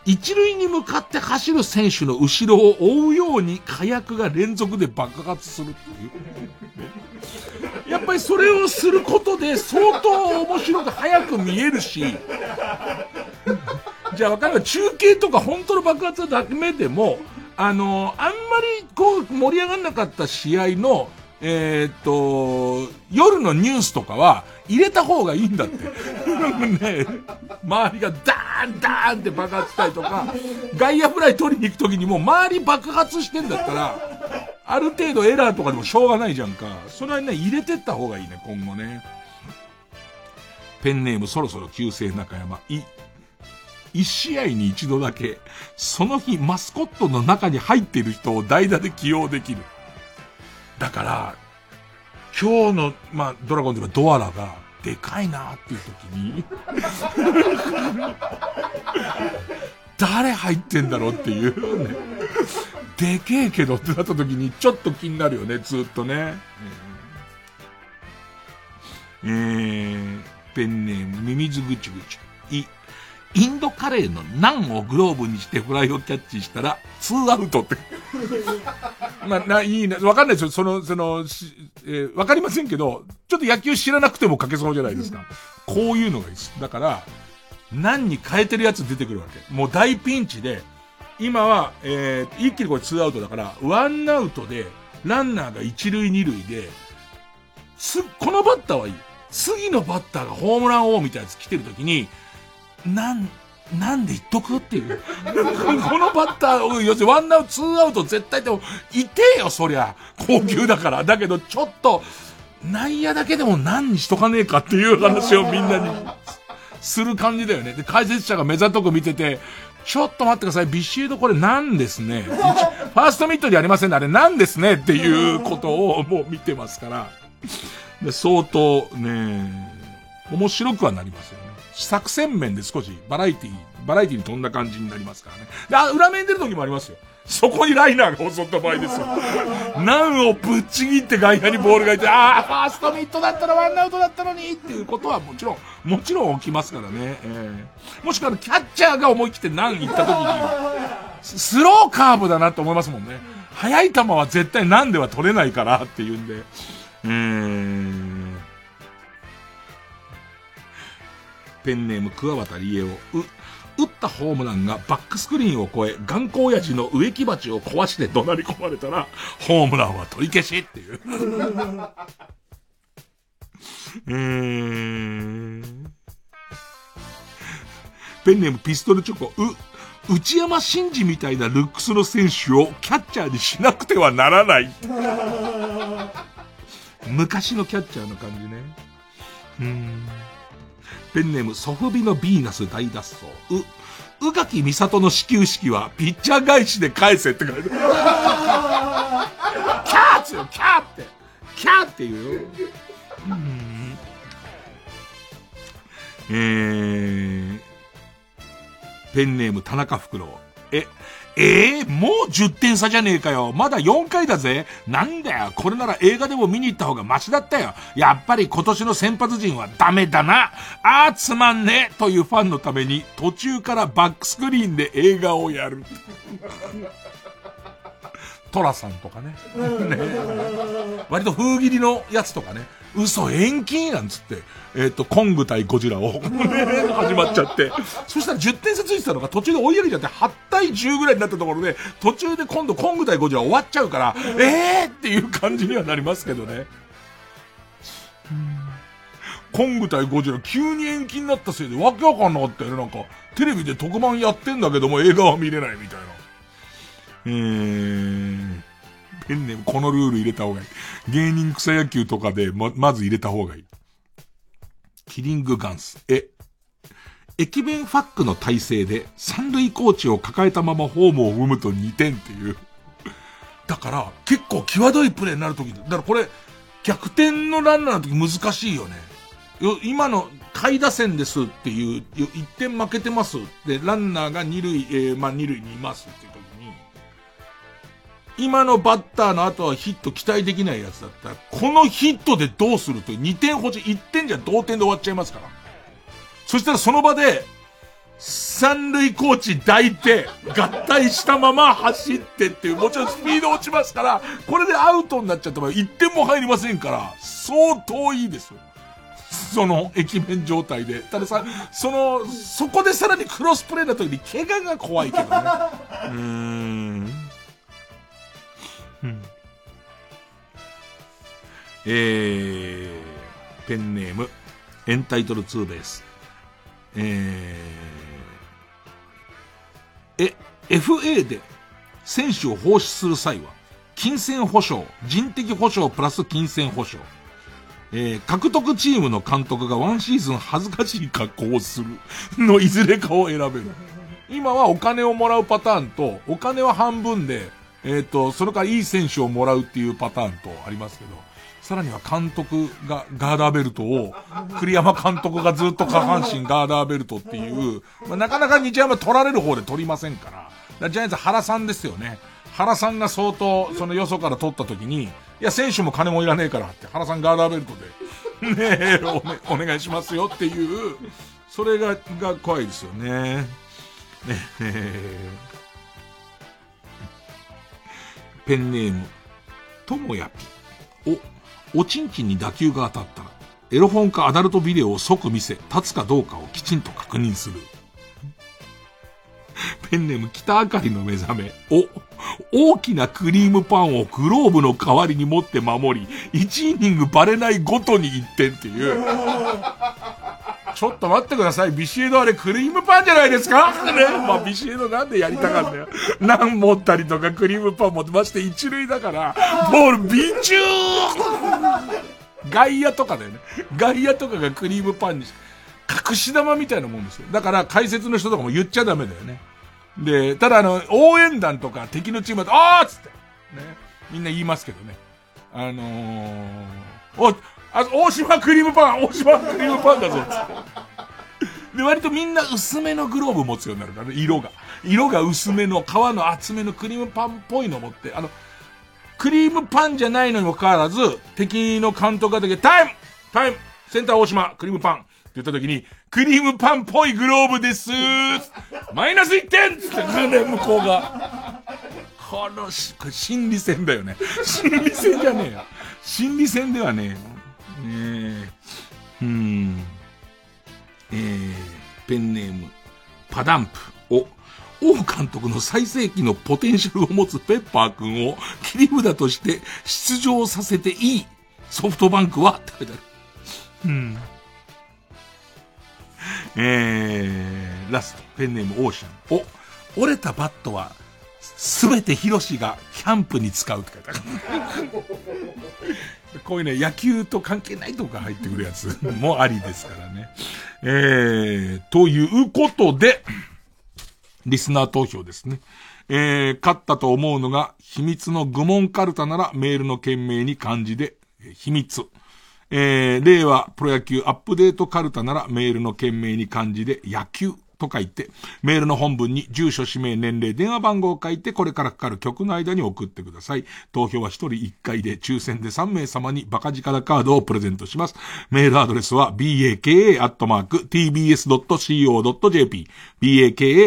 一塁に向かって走る選手の後ろを追うように火薬が連続で爆発するっていう。やっぱりそれをすることで相当面白く早く見えるし、じゃあわかる中継とか本当の爆発はダメでも、あの、あんまりこう盛り上がんなかった試合の、えー、っと、夜のニュースとかは入れた方がいいんだって。ね周りがダーンダーンって爆発したりとか、外野フライ取りに行く時にもう周り爆発してんだったら、ある程度エラーとかでもしょうがないじゃんか。それはね、入れてった方がいいね、今後ね。ペンネームそろそろ旧姓中山。い、一試合に一度だけ、その日マスコットの中に入っている人を代打で起用できる。だから、今日の、まあ、ドラゴンズのドアラが、でかいなっていう時に 誰入ってんだろうっていうね。でけえけどってなった時に、ちょっと気になるよね、ずっとね。えー、ペンネーム、ミミズぐちぐち。い、インドカレーのナンをグローブにしてフライをキャッチしたら、ツーアウトって。まあ、な、いいな、わかんないですよ。その、その、えーわかりませんけど、ちょっと野球知らなくても書けそうじゃないですか。こういうのがいいです。だから、何に変えてるやつ出てくるわけ。もう大ピンチで、今は、えー、一気にこれツーアウトだから、ワンアウトで、ランナーが一塁二塁で、す、このバッターはいい。次のバッターがホームラン王みたいなやつ来てるときに、なん、なんで言っとくっていう。このバッターを、要するにワンアウト、ツーアウト絶対でも、いてよ、そりゃ。高級だから。だけど、ちょっと、内野だけでも何にしとかねえかっていう話をみんなに、する感じだよね。で、解説者が目ざとく見てて、ちょっと待ってください。ビシードこれなんですね？ファーストミットにありませんね。あれなんですね？っていうことをもう見てますから。で相当ね、面白くはなりますよ。作戦面で少しバラエティ、バラエティに飛んだ感じになりますからね。で、あ、裏面出る時もありますよ。そこにライナーが襲った場合ですよ。ナンをぶっちぎって外野にボールがいて、ああ、ファーストミットだったらワンアウトだったのにっていうことはもちろん、もちろん起きますからね。えーもしくはキャッチャーが思い切ってナン行った時に、スローカーブだなって思いますもんね。速い球は絶対ナンでは取れないからっていうんで。うーペンネーム桑畑理恵を、打ったホームランがバックスクリーンを越え、頑固親父の植木鉢を壊して怒鳴り込まれたら、ホームランは取り消しっていう。うん。ペンネームピストルチョコ、う、内山真司みたいなルックスの選手をキャッチャーにしなくてはならない。昔のキャッチャーの感じね。うん。ペンネームソフビのヴィーナス大脱走。う、うがきみさとの始球式はピッチャー返しで返せって書いてある。キャーっつよ、キャーって。キャーって言うよ。うん。えー、ペンネーム田中袋。え、えー、もう10点差じゃねえかよ。まだ4回だぜ。なんだよ。これなら映画でも見に行った方がマシだったよ。やっぱり今年の先発陣はダメだな。ああつまんねえというファンのために途中からバックスクリーンで映画をやる。トラさんとかね。ね割と風切りのやつとかね。嘘延期なんつって、えっ、と、コング対ゴジラを、始まっちゃって。そしたら10点差ついてたのが途中で追い上げちゃって8対10ぐらいになったところで、途中で今度コング対ゴジラ終わっちゃうから、えーっていう感じにはなりますけどね。コング対ゴジラ急に延期になったせいでわけわかんなかったよね。なんか、テレビで特番やってんだけども映画は見れないみたいな。えー、ペンネームこのルール入れた方がいい。芸人草野球とかでま、まず入れた方がいい。キリングガンス。え、駅弁ファックの体勢で三塁コーチを抱えたままホームを踏むと2点っていう。だから、結構際どいプレーになるとき、だからこれ、逆転のランナーのとき難しいよね。よ、今の下位打線ですっていう、1点負けてます。で、ランナーが2塁、えーまあ2塁にいますっていう、今のバッターの後はヒット期待できないやつだったら、このヒットでどうするという2点欲しい、1点じゃ同点で終わっちゃいますから。そしたらその場で、三塁コーチ抱いて、合体したまま走ってっていう、もちろんスピード落ちますから、これでアウトになっちゃった場合、1点も入りませんから、相当いいですよ。その、駅弁状態で。たださ、その、そこでさらにクロスプレーの時に怪我が怖いけどね。うーん。えー、ペンネーム、エンタイトルツーベース。えー、え、FA で選手を放出する際は、金銭保証、人的保証プラス金銭保証。えー、獲得チームの監督がワンシーズン恥ずかしい格好をするのいずれかを選べる。今はお金をもらうパターンと、お金は半分で、えっ、と、それからいい選手をもらうっていうパターンとありますけど、さらには監督がガーダーベルトを、栗山監督がずっと下半身ガーダーベルトっていう、まあ、なかなか日山取られる方で取りませんから、からジャイアンツ原さんですよね。原さんが相当、そのよそから取った時に、いや、選手も金もいらねえからって、原さんガーダーベルトで、ねえ、お,、ね、お願いしますよっていう、それが、が怖いですよね。ね、えペンネーム、ともやぴ。お、おちんちんに打球が当たったら、エロ本かアダルトビデオを即見せ、立つかどうかをきちんと確認する。ペンネーム北あかりの目覚め。お、大きなクリームパンをグローブの代わりに持って守り、1イニングバレないごとに1点っていう。ちょっと待ってください。ビシエドあれクリームパンじゃないですか？ね。まあビシエドなんでやりたかったよ。何持ったりとかクリームパン持ってまして一塁だから、ボールビチュー外野とかだよね。外野とかがクリームパンにし隠し玉みたいなもんですよ。だから解説の人とかも言っちゃダメだよね。で、ただあの、応援団とか敵のチームだと、あーっつって、ね。みんな言いますけどね。あのー、お、あ、大島クリームパン大島クリームパンだぞ。で、割とみんな薄めのグローブ持つようになるからね、色が。色が薄めの、皮の厚めのクリームパンっぽいの持って、あの、クリームパンじゃないのにもかかわらず、敵の監督がだけ、タイムタイムセンター大島クリームパンって言った時に、クリームパンっぽいグローブですマイナス1点つって、ね、向こうが。このし、これ心理戦だよね。心理戦じゃねえよ。心理戦ではねえよ。ねえ。うん。えー、ペンネーム、パダンプ。お、王監督の最盛期のポテンシャルを持つペッパー君を切り札として出場させていいソフトバンクはって書いてある。うん。えー、ラスト、ペンネームオーシャン。お、折れたバットは、すべてヒロシがキャンプに使うって書いてある。こういうね、野球と関係ないとこが入ってくるやつ もありですからね。えー、ということで、リスナー投票ですね。えー、勝ったと思うのが、秘密の愚問カルタならメールの件名に漢字で、え秘密。えー、令和プロ野球アップデートカルタならメールの件名に漢字で野球と書いて、メールの本文に住所、氏名、年齢、電話番号を書いて、これからかかる曲の間に送ってください。投票は1人1回で、抽選で3名様にバカ力カードをプレゼントします。メールアドレスは baka.tbs.co.jp baka.tbs.co.jp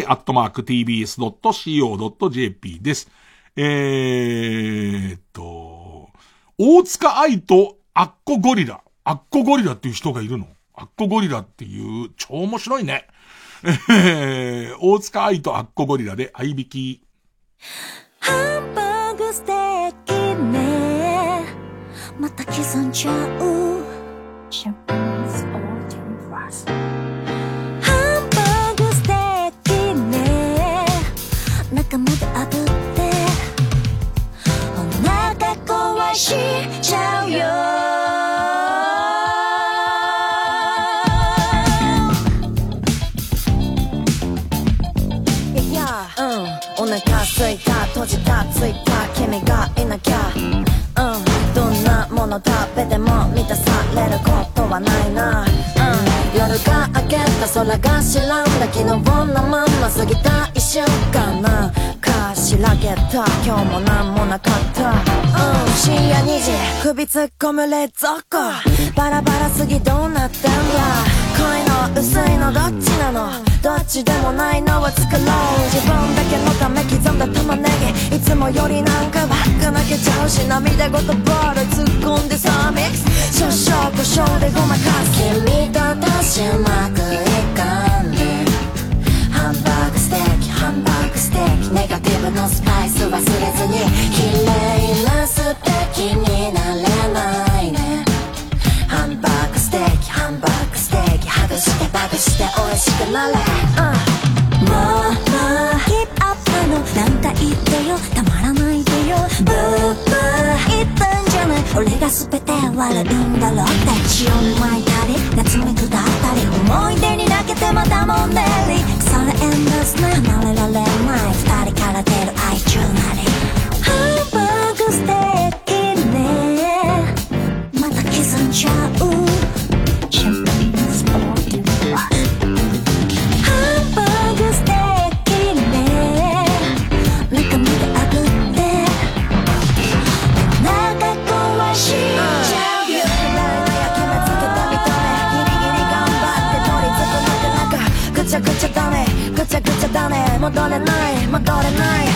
です。えーっと、大塚愛とアッコゴリラ。アッコゴリラっていう人がいるの？アッコゴリラっていう、超面白いね。えー、大塚愛とアッコゴリラで、合いびき。ハンバーグステーキね。また刻んじゃう。シャンパンスオーティンバスハンバーグステーキね。中まで炙って。お腹壊しちゃうよ時たついた君がいなきゃ。うんどんなもの食べても満たされることはないな。うん夜が明けた空が知らんだ昨日のまんま過ぎた一瞬かな。らけた。今日もなんもなかった。うん。深夜2時。首突っ込む冷蔵庫。バラバラすぎどうなってんだ。濃いの薄いのどっちなの。どっちでもないのを作ろう。自分だけのため刻んだ玉ねぎ。いつもよりなんかばっか泣けちゃうし涙ごとボール突っ込んでさミックス。少々胡椒でごまかす。君と私うまくいかネガティブのスパイス忘れずに綺麗なステーキになれないね。ハンバーグステーキハンバーグステーキハグしてバグして美味しくなれ、うん、もうもうキープアップのなんか言ってよ。たまらないでよ。ブーブー言ったんじゃない。俺が全て笑うんだろうって血を巻いたり夏目下ったり。思い出にけてまたもんねり。腐れエンドスな離れられない。二人から出る愛中なり。ハンバーグステ戻れない。戻れない、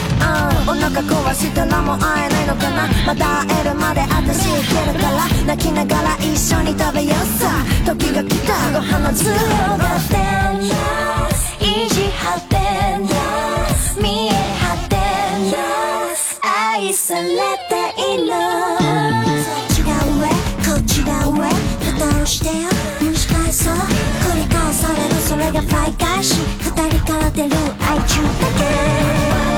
うん、お腹壊したらもう会えないのかな。まだ会えるまで私いけるから。泣きながら一緒に食べようさ。時が来た。ご飯の強がってん意地張ってんや。見え張ってんや。愛されている。違う上こっちが上蓋をしてよ。蒸し返そう。繰り返される。それが繰り返し。二人から出る。愛中だけ。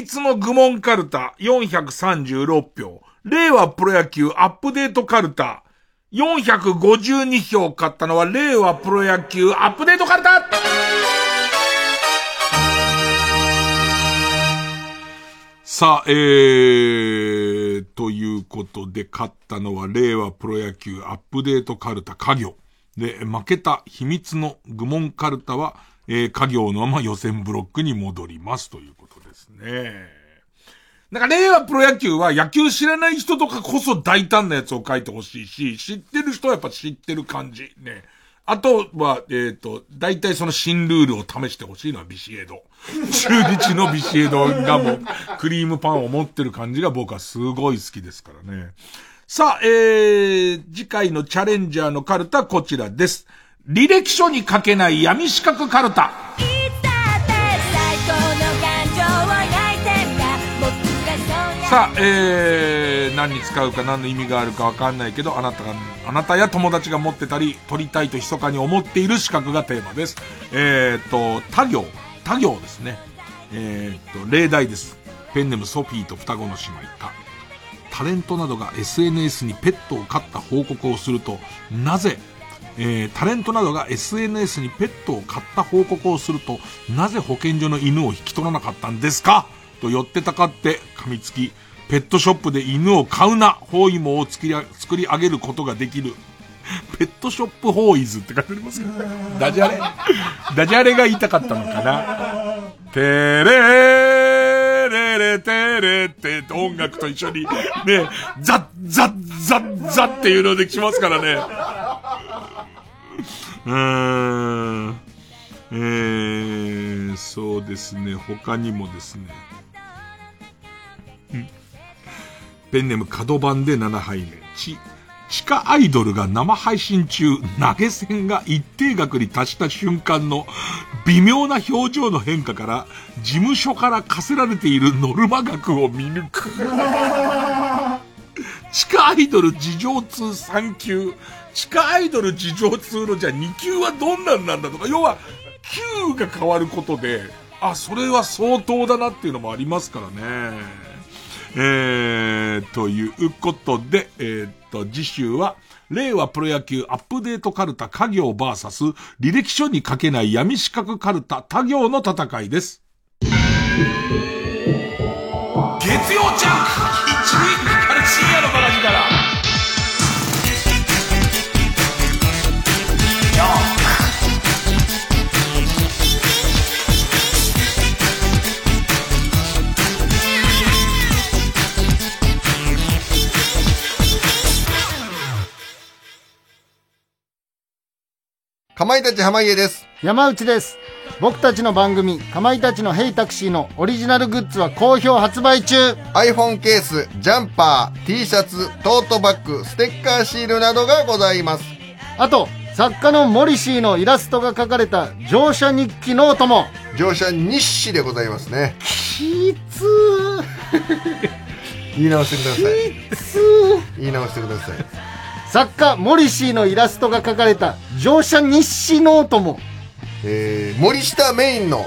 密の愚問カルタ436票。令和プロ野球アップデートカルタ452票買ったのは令和プロ野球アップデートカルタさあ、えー、ということで勝ったのは令和プロ野球アップデートカルタ家業。で、負けた秘密の愚問カルタは、えー、家業のまま予選ブロックに戻りますということね。なんか令和プロ野球は野球知らない人とかこそ大胆なやつを書いてほしいし、知ってる人はやっぱ知ってる感じ。ね。あとは、えっ、ー、と、大体その新ルールを試してほしいのはビシエド。中日のビシエドがもう、クリームパンを持ってる感じが僕はすごい好きですからね。さあ、えー、次回のチャレンジャーのカルタこちらです。履歴書に書けない闇四角カルタ。さあ、えー、何に使うか何の意味があるかわかんないけど、あなたが、あなたや友達が持ってたり、取りたいと密かに思っている資格がテーマです。えーと、他行、他行ですね。えーと、例題です。ペンネムソフィーと双子の姉妹か。タレントなどが SNS にペットを飼った報告をすると、なぜ、えー、タレントなどが SNS にペットを飼った報告をすると、なぜ保健所の犬を引き取らなかったんですか？と寄ってたかって噛みつき、ペットショップで犬を飼うな包囲網を作り作り上げることができる。ペットショップホーイズって書いてありますけど、ダジャレダジャレが言いたかったのかなてれーレレテレって音楽と一緒に、ね、ザッザッザッザッっていうのできますからね。うーん。えー、そうですね。他にもですね。ペンネーム角番で7杯目。ち、地下アイドルが生配信中、投げ銭が一定額に達した瞬間の微妙な表情の変化から、事務所から課せられているノルマ額を見抜く。地下アイドル事情通3級。地下アイドル事情通のじゃあ2級はどんなんなんだとか、要は、級が変わることで、あ、それは相当だなっていうのもありますからね。えー、ということで、えー、っと、次週は、令和プロ野球アップデートカルタ家業バーサス履歴書に書けない闇資格カルタ他行の戦いです。月曜ジャンクまいたち濱家です。山内です。僕たちの番組、かまいたちのヘイタクシーのオリジナルグッズは好評発売中 iPhone ケース、ジャンパー、T シャツ、トートバッグ、ステッカーシールなどがございます。あと、作家のモリシーのイラストが書かれた乗車日記ノートも乗車日誌でございますね。きつ 言い直してください。きつ言い直してください。作家モリシーのイラストが書かれた乗車日誌ノートもえー、モリシーメインの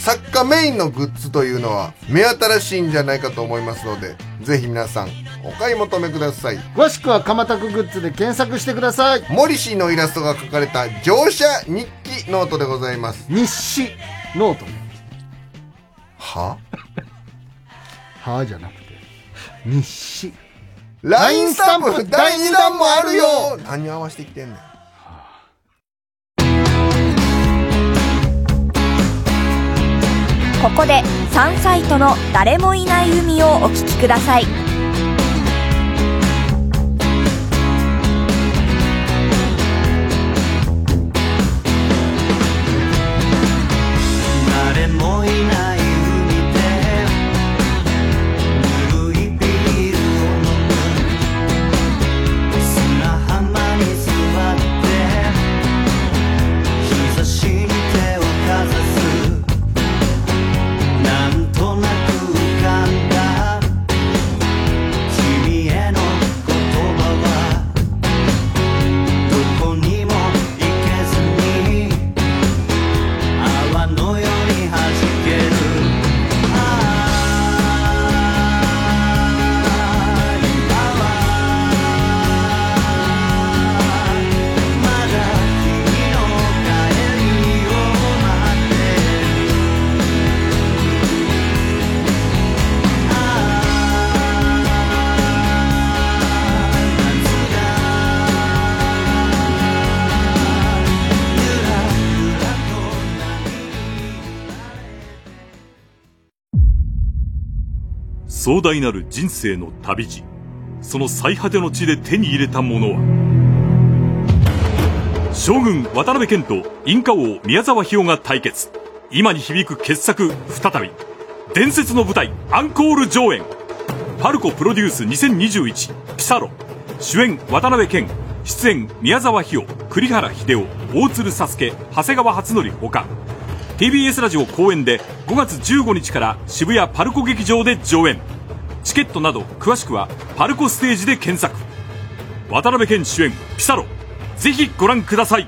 作家メインのグッズというのは目新しいんじゃないかと思いますので、ぜひ皆さんお買い求めください。詳しくはかまたくグッズで検索してくださいモリシーのイラストが描かれた乗車日記ノートでございます。日誌ノートは？はじゃなくて日誌。LINE スタンプ第2弾もあるよ何合わせてきてんねん。ここでサンサイトの誰もいない海をお聞きください壮大なる人生の旅路。その最果ての地で手に入れたものは、将軍渡辺謙とインカ王宮沢ひよが対決。今に響く傑作再び。伝説の舞台アンコール上演。パルコプロデュース2021ピサロ。主演渡辺謙。出演宮沢ひよ、栗原秀夫、大鶴佐助、長谷川初則ほか。TBS ラジオ公演で5月15日から渋谷パルコ劇場で上演チケットなど詳しくはパルコステージで検索。渡辺謙主演ピサロ。ぜひご覧ください。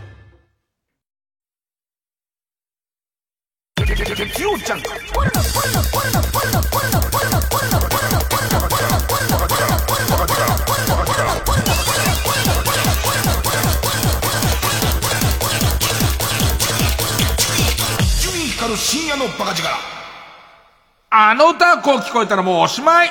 深夜のバカ力。あの歌こう聞こえたらもうおしまい.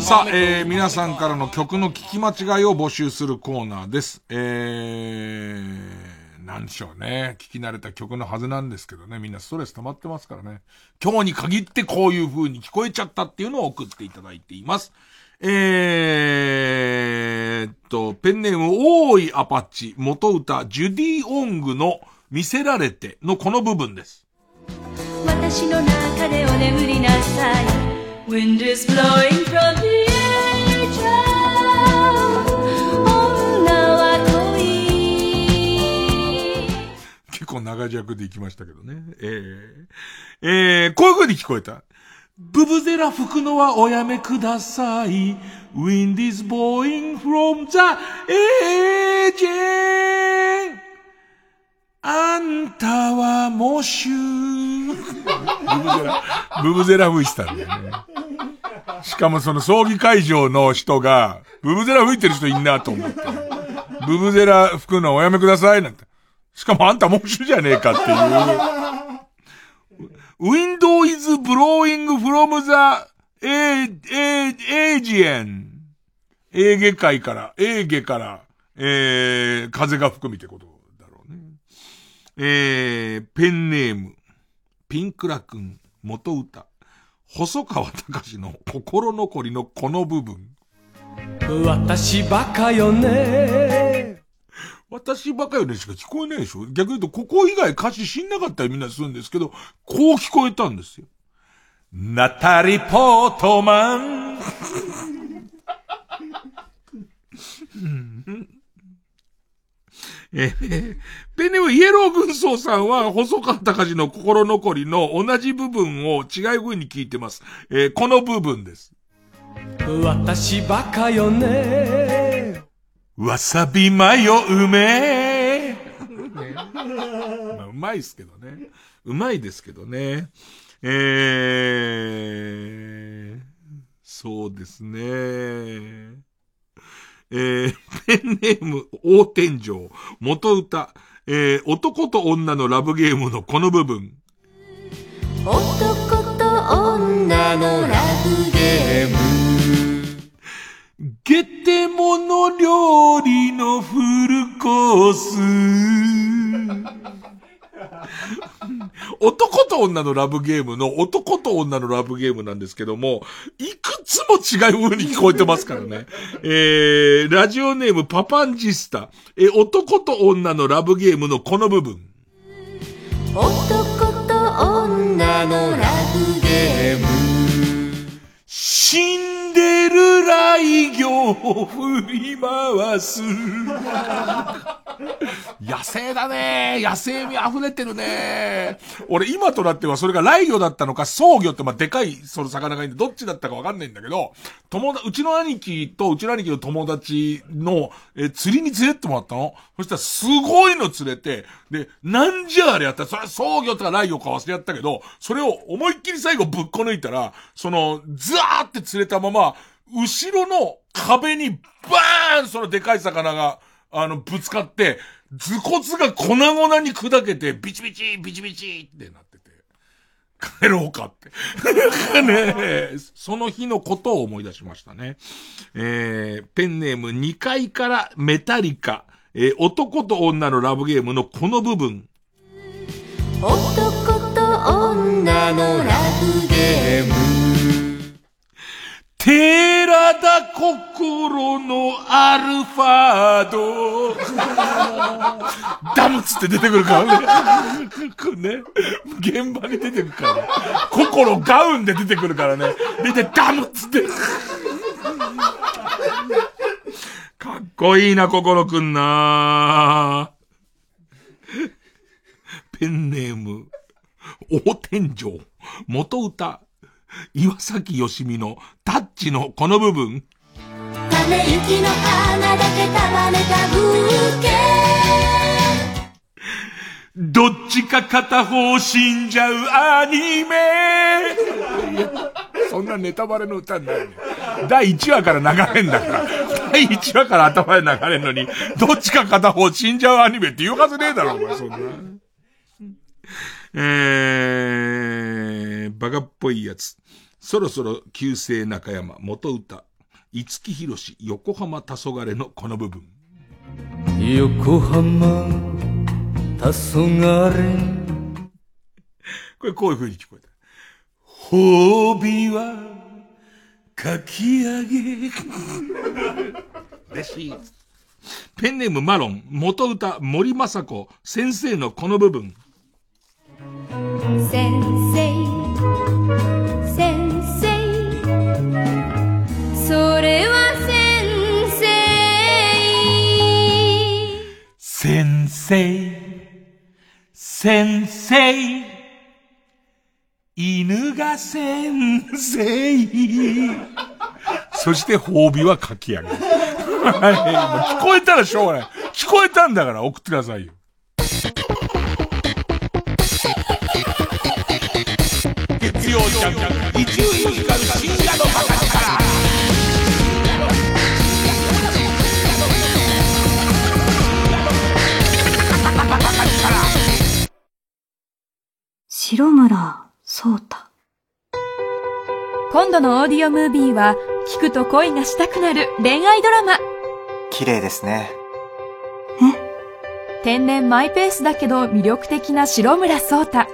さあ、えー、皆さんからの曲の聞き間違いを募集するコーナーです。えー、なんでしょうね。聞き慣れた曲のはずなんですけどね。みんなストレス溜まってますからね。今日に限ってこういう風に聞こえちゃったっていうのを送っていただいています。えーっと、ペンネーム、大井アパッチ、元歌、ジュディ・オングの見せられてのこの部分です。私の中でお眠りなさい Wind is blowing from the edge of 女は恋結構長尺で行きましたけどね。えー、えー、こういう風に聞こえた。ブブゼラ吹くのはおやめください。Wind is blowing from the edge. あんたはモシュブブゼラ、ブブゼラ吹いてたんだよね。しかもその葬儀会場の人が、ブブゼラ吹いてる人いんなと思って。ブブゼラ吹くのはおやめくださいなんて。しかもあんたモシュじゃねえかっていう。Window is blowing from the A- A- Asian. エーゲ海から、エーゲから、えー、風が吹くみたいなことだろうね。えー、ペンネーム、ピンクラ君、元歌、細川隆の心残りのこの部分。私バカよね私バカよねしか聞こえないでしょ逆に言うと、ここ以外歌詞知んなかったりみんなするんですけど、こう聞こえたんですよ。ナタリ・ポートマン。えーペネームイエロー軍曹さんは、細川隆の心残りの同じ部分を違う風に聞いてます。えーこの部分です。私バカよねわさびマヨうめえ。まあうまいっすけどね。うまいですけどね。えー、そうですね。えー、ペンネーム、大天井、元歌、えー、男と女のラブゲームのこの部分。男と女のラブゲームゲテモノ料理のフルコース。男と女のラブゲームの男と女のラブゲームなんですけども、いくつも違う風に聞こえてますからね。えー、ラジオネームパパンジスタ。えー、男と女のラブゲームのこの部分。男と女のラブゲームシンデレライ魚を振り回す。野生だね。野生味溢れてるね。俺今となってはそれが雷魚だったのか、草魚ってまあでかいその魚がいるんで、どっちだったかわかんないんだけど、友達、うちの兄貴とうちの兄貴の友達の、え、釣りに連れてってもらったの。そしたらすごいの釣れて、で、なんじゃあれやった？ら、それは草魚とか雷魚か忘れやったけど、それを思いっきり最後ぶっこ抜いたら、その、ザーって釣れたまま、後ろの壁にバーンそのでかい魚が、あの、ぶつかって、頭骨が粉々に砕けて、ビチビチ、ビチビチってなってて、帰ろうかって。ねその日のことを思い出しましたね。えー、ペンネーム2階からメタリカ、えー男と女のラブゲームのこの部分。男と女のラブゲーム寺田心のアルファード。ダムつって出てくるからね。ね。現場に出てくるからね。心ガウンで出てくるからね。出てダムつって。かっこいいな、心くんなペンネーム、大天井、元歌、岩崎よしみのタッチのこの部分。ため息の花だけ束ねたブーケどっちか片方死んじゃうアニメそんなネタバレの歌になるね。第1話から流れんだから。第1話から頭で流れんのに、どっちか片方死んじゃうアニメって言うはずねえだろ、お前、そんな。えー、バカっぽいやつ。そろそろ旧姓中山、元歌。五木ひろし、横浜黄昏のこの部分。横浜黄昏これこういう風に聞こえた。褒美は、かき上げ。嬉しい。ペンネームマロン、元歌森雅子、先生のこの部分。先生それは先生先生、先生、犬が先生。そして褒美は書き上げる。はい、聞こえたらしょうがない。聞こえたんだから送ってくださいよ。月曜ジャンク、一流ミュージカル深夜のバカ白村聡太。今度のオーディオムービーは、聞くと恋がしたくなる恋愛ドラマ。綺麗ですね。天然マイペースだけど魅力的な白村聡太。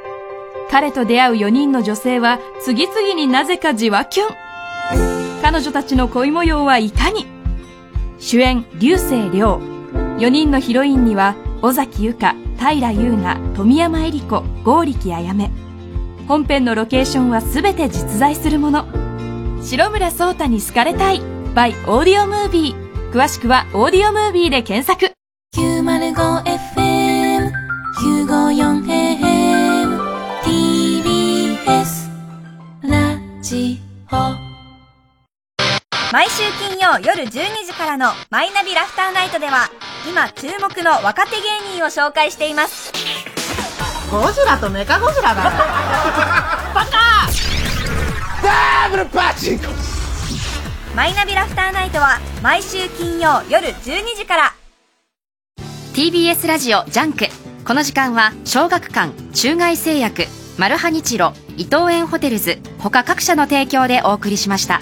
彼と出会う4人の女性は次々になぜかじわキュン。彼女たちの恋模様はいかに？主演、流星涼。4人のヒロインには、尾崎由香、平優奈、富山恵里子、剛力あやめ。本編のロケーションはすべて実在するもの。白村聡太に好かれたい。by オーディオムービー。詳しくはオーディオムービーで検索。905FM 954AM TBS ラジオ毎週金曜夜12時からの「マイナビラフターナイト」では今注目の若手芸人を紹介しています。ゴジラとメカゴジラだ。バカ！ダブルパチンコマイナビラフターナイトは毎週金曜夜12時から。TBS ラジオジャンク。この時間は小学館中外製薬マルハニチロ伊藤園ホテルズ他各社の提供でお送りしました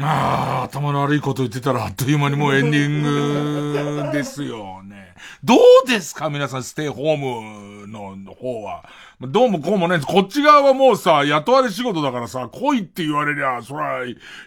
ああ、頭の悪いこと言ってたらあっという間にもうエンディングですよね。どうですか？皆さん、ステイホームの方は。どうもこうもね、こっち側はもうさ、雇われ仕事だからさ、来いって言われりゃ、そら、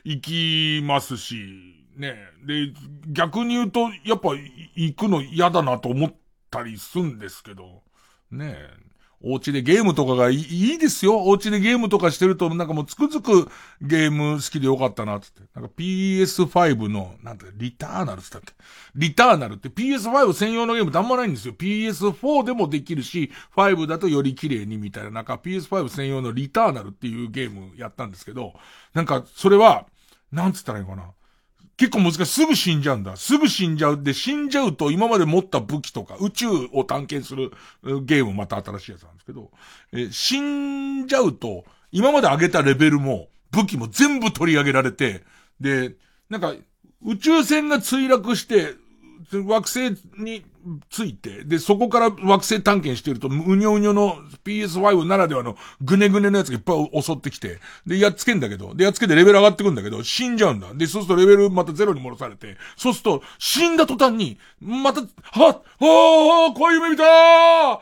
行きますし、ねえ。で、逆に言うと、やっぱ行くの嫌だなと思ったりすんですけど、ねえお家でゲームとかがいいいですよ。お家でゲームとかしてると、なんかもうつくづくゲーム好きでよかったな、つって。なんか PS5 の、なんて、リターナルつったっけ？リターナルって PS5 専用のゲームってあんまないんですよ。PS4 でもできるし、5だとより綺麗にみたいな、なんか PS5 専用のリターナルっていうゲームやったんですけど、なんかそれは、なんつったらいいかな？結構難しい。すぐ死んじゃうんだ。すぐ死んじゃう。で、死んじゃうと今まで持った武器とか、宇宙を探検するゲームまた新しいやつなんですけど、えー死んじゃうと、今まで上げたレベルも、武器も全部取り上げられて、で、なんか、宇宙船が墜落して、惑星について、で、そこから惑星探検してると、うにょうにょの PS5 ならではのぐねぐねのやつがいっぱい襲ってきて、で、やっつけんだけど、で、やっつけてレベル上がってくんだけど、死んじゃうんだ。で、そうするとレベルまたゼロに戻されて、そうすると、死んだ途端に、また、はっ、はぁ、こういう夢見たー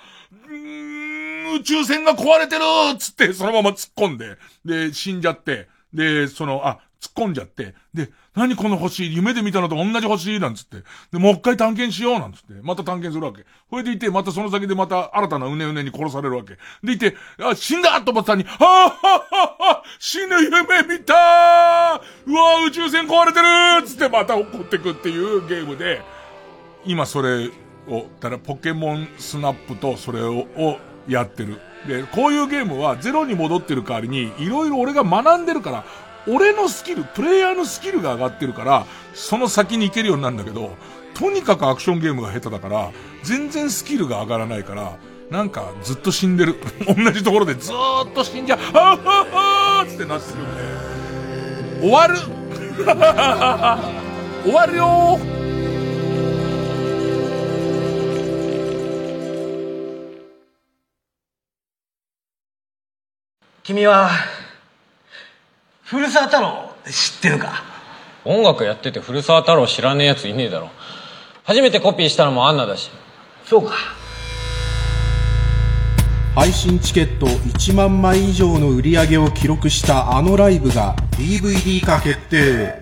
ん宇宙船が壊れてるーつって、そのまま突っ込んで、で、死んじゃって、で、その、あ、突っ込んじゃって、で、何この星、夢で見たのと同じ星なんつって。で、もう一回探検しようなんつって。また探検するわけ。それでいて、またその先でまた新たなうねうねに殺されるわけ。でいて、あ、死んだと思ったに、はぁはぁはぁは死ぬ夢見たーうわー宇宙船壊れてるーつってまた怒ってくっていうゲームで、今それを、だからポケモンスナップとそれを、をやってる。で、こういうゲームはゼロに戻ってる代わりに、いろいろ俺が学んでるから、俺のスキル、プレイヤーのスキルが上がってるから、その先に行けるようになるんだけど、とにかくアクションゲームが下手だから、全然スキルが上がらないから、なんかずっと死んでる。同じところでずーっと死んじゃう。はぁはぁはぁってなってるんで。終わる 終わるよー君は、古澤太郎知ってるか？音楽やってて古澤太郎知らねえやついねえだろ。初めてコピーしたのもアンナだし。そうか。配信チケット1万枚以上の売り上げを記録したあのライブが DVD 化決定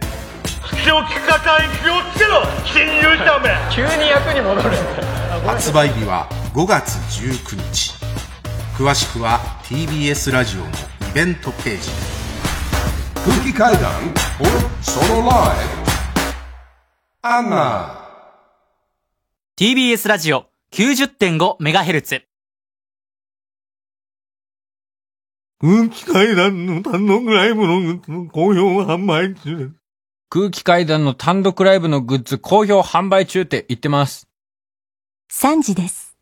口を聞かない気をつけろ金融ダメ急に役に戻るんだ発売日は5月19日詳しくは TBS ラジオのイベントページ空気階段をソロライブアンナ TBS ラジオ 90.5MHz 空気階段の単独ライブの好評販売中です。空気階段の単独ライブのグッズ好評販売中って言ってます。3時です。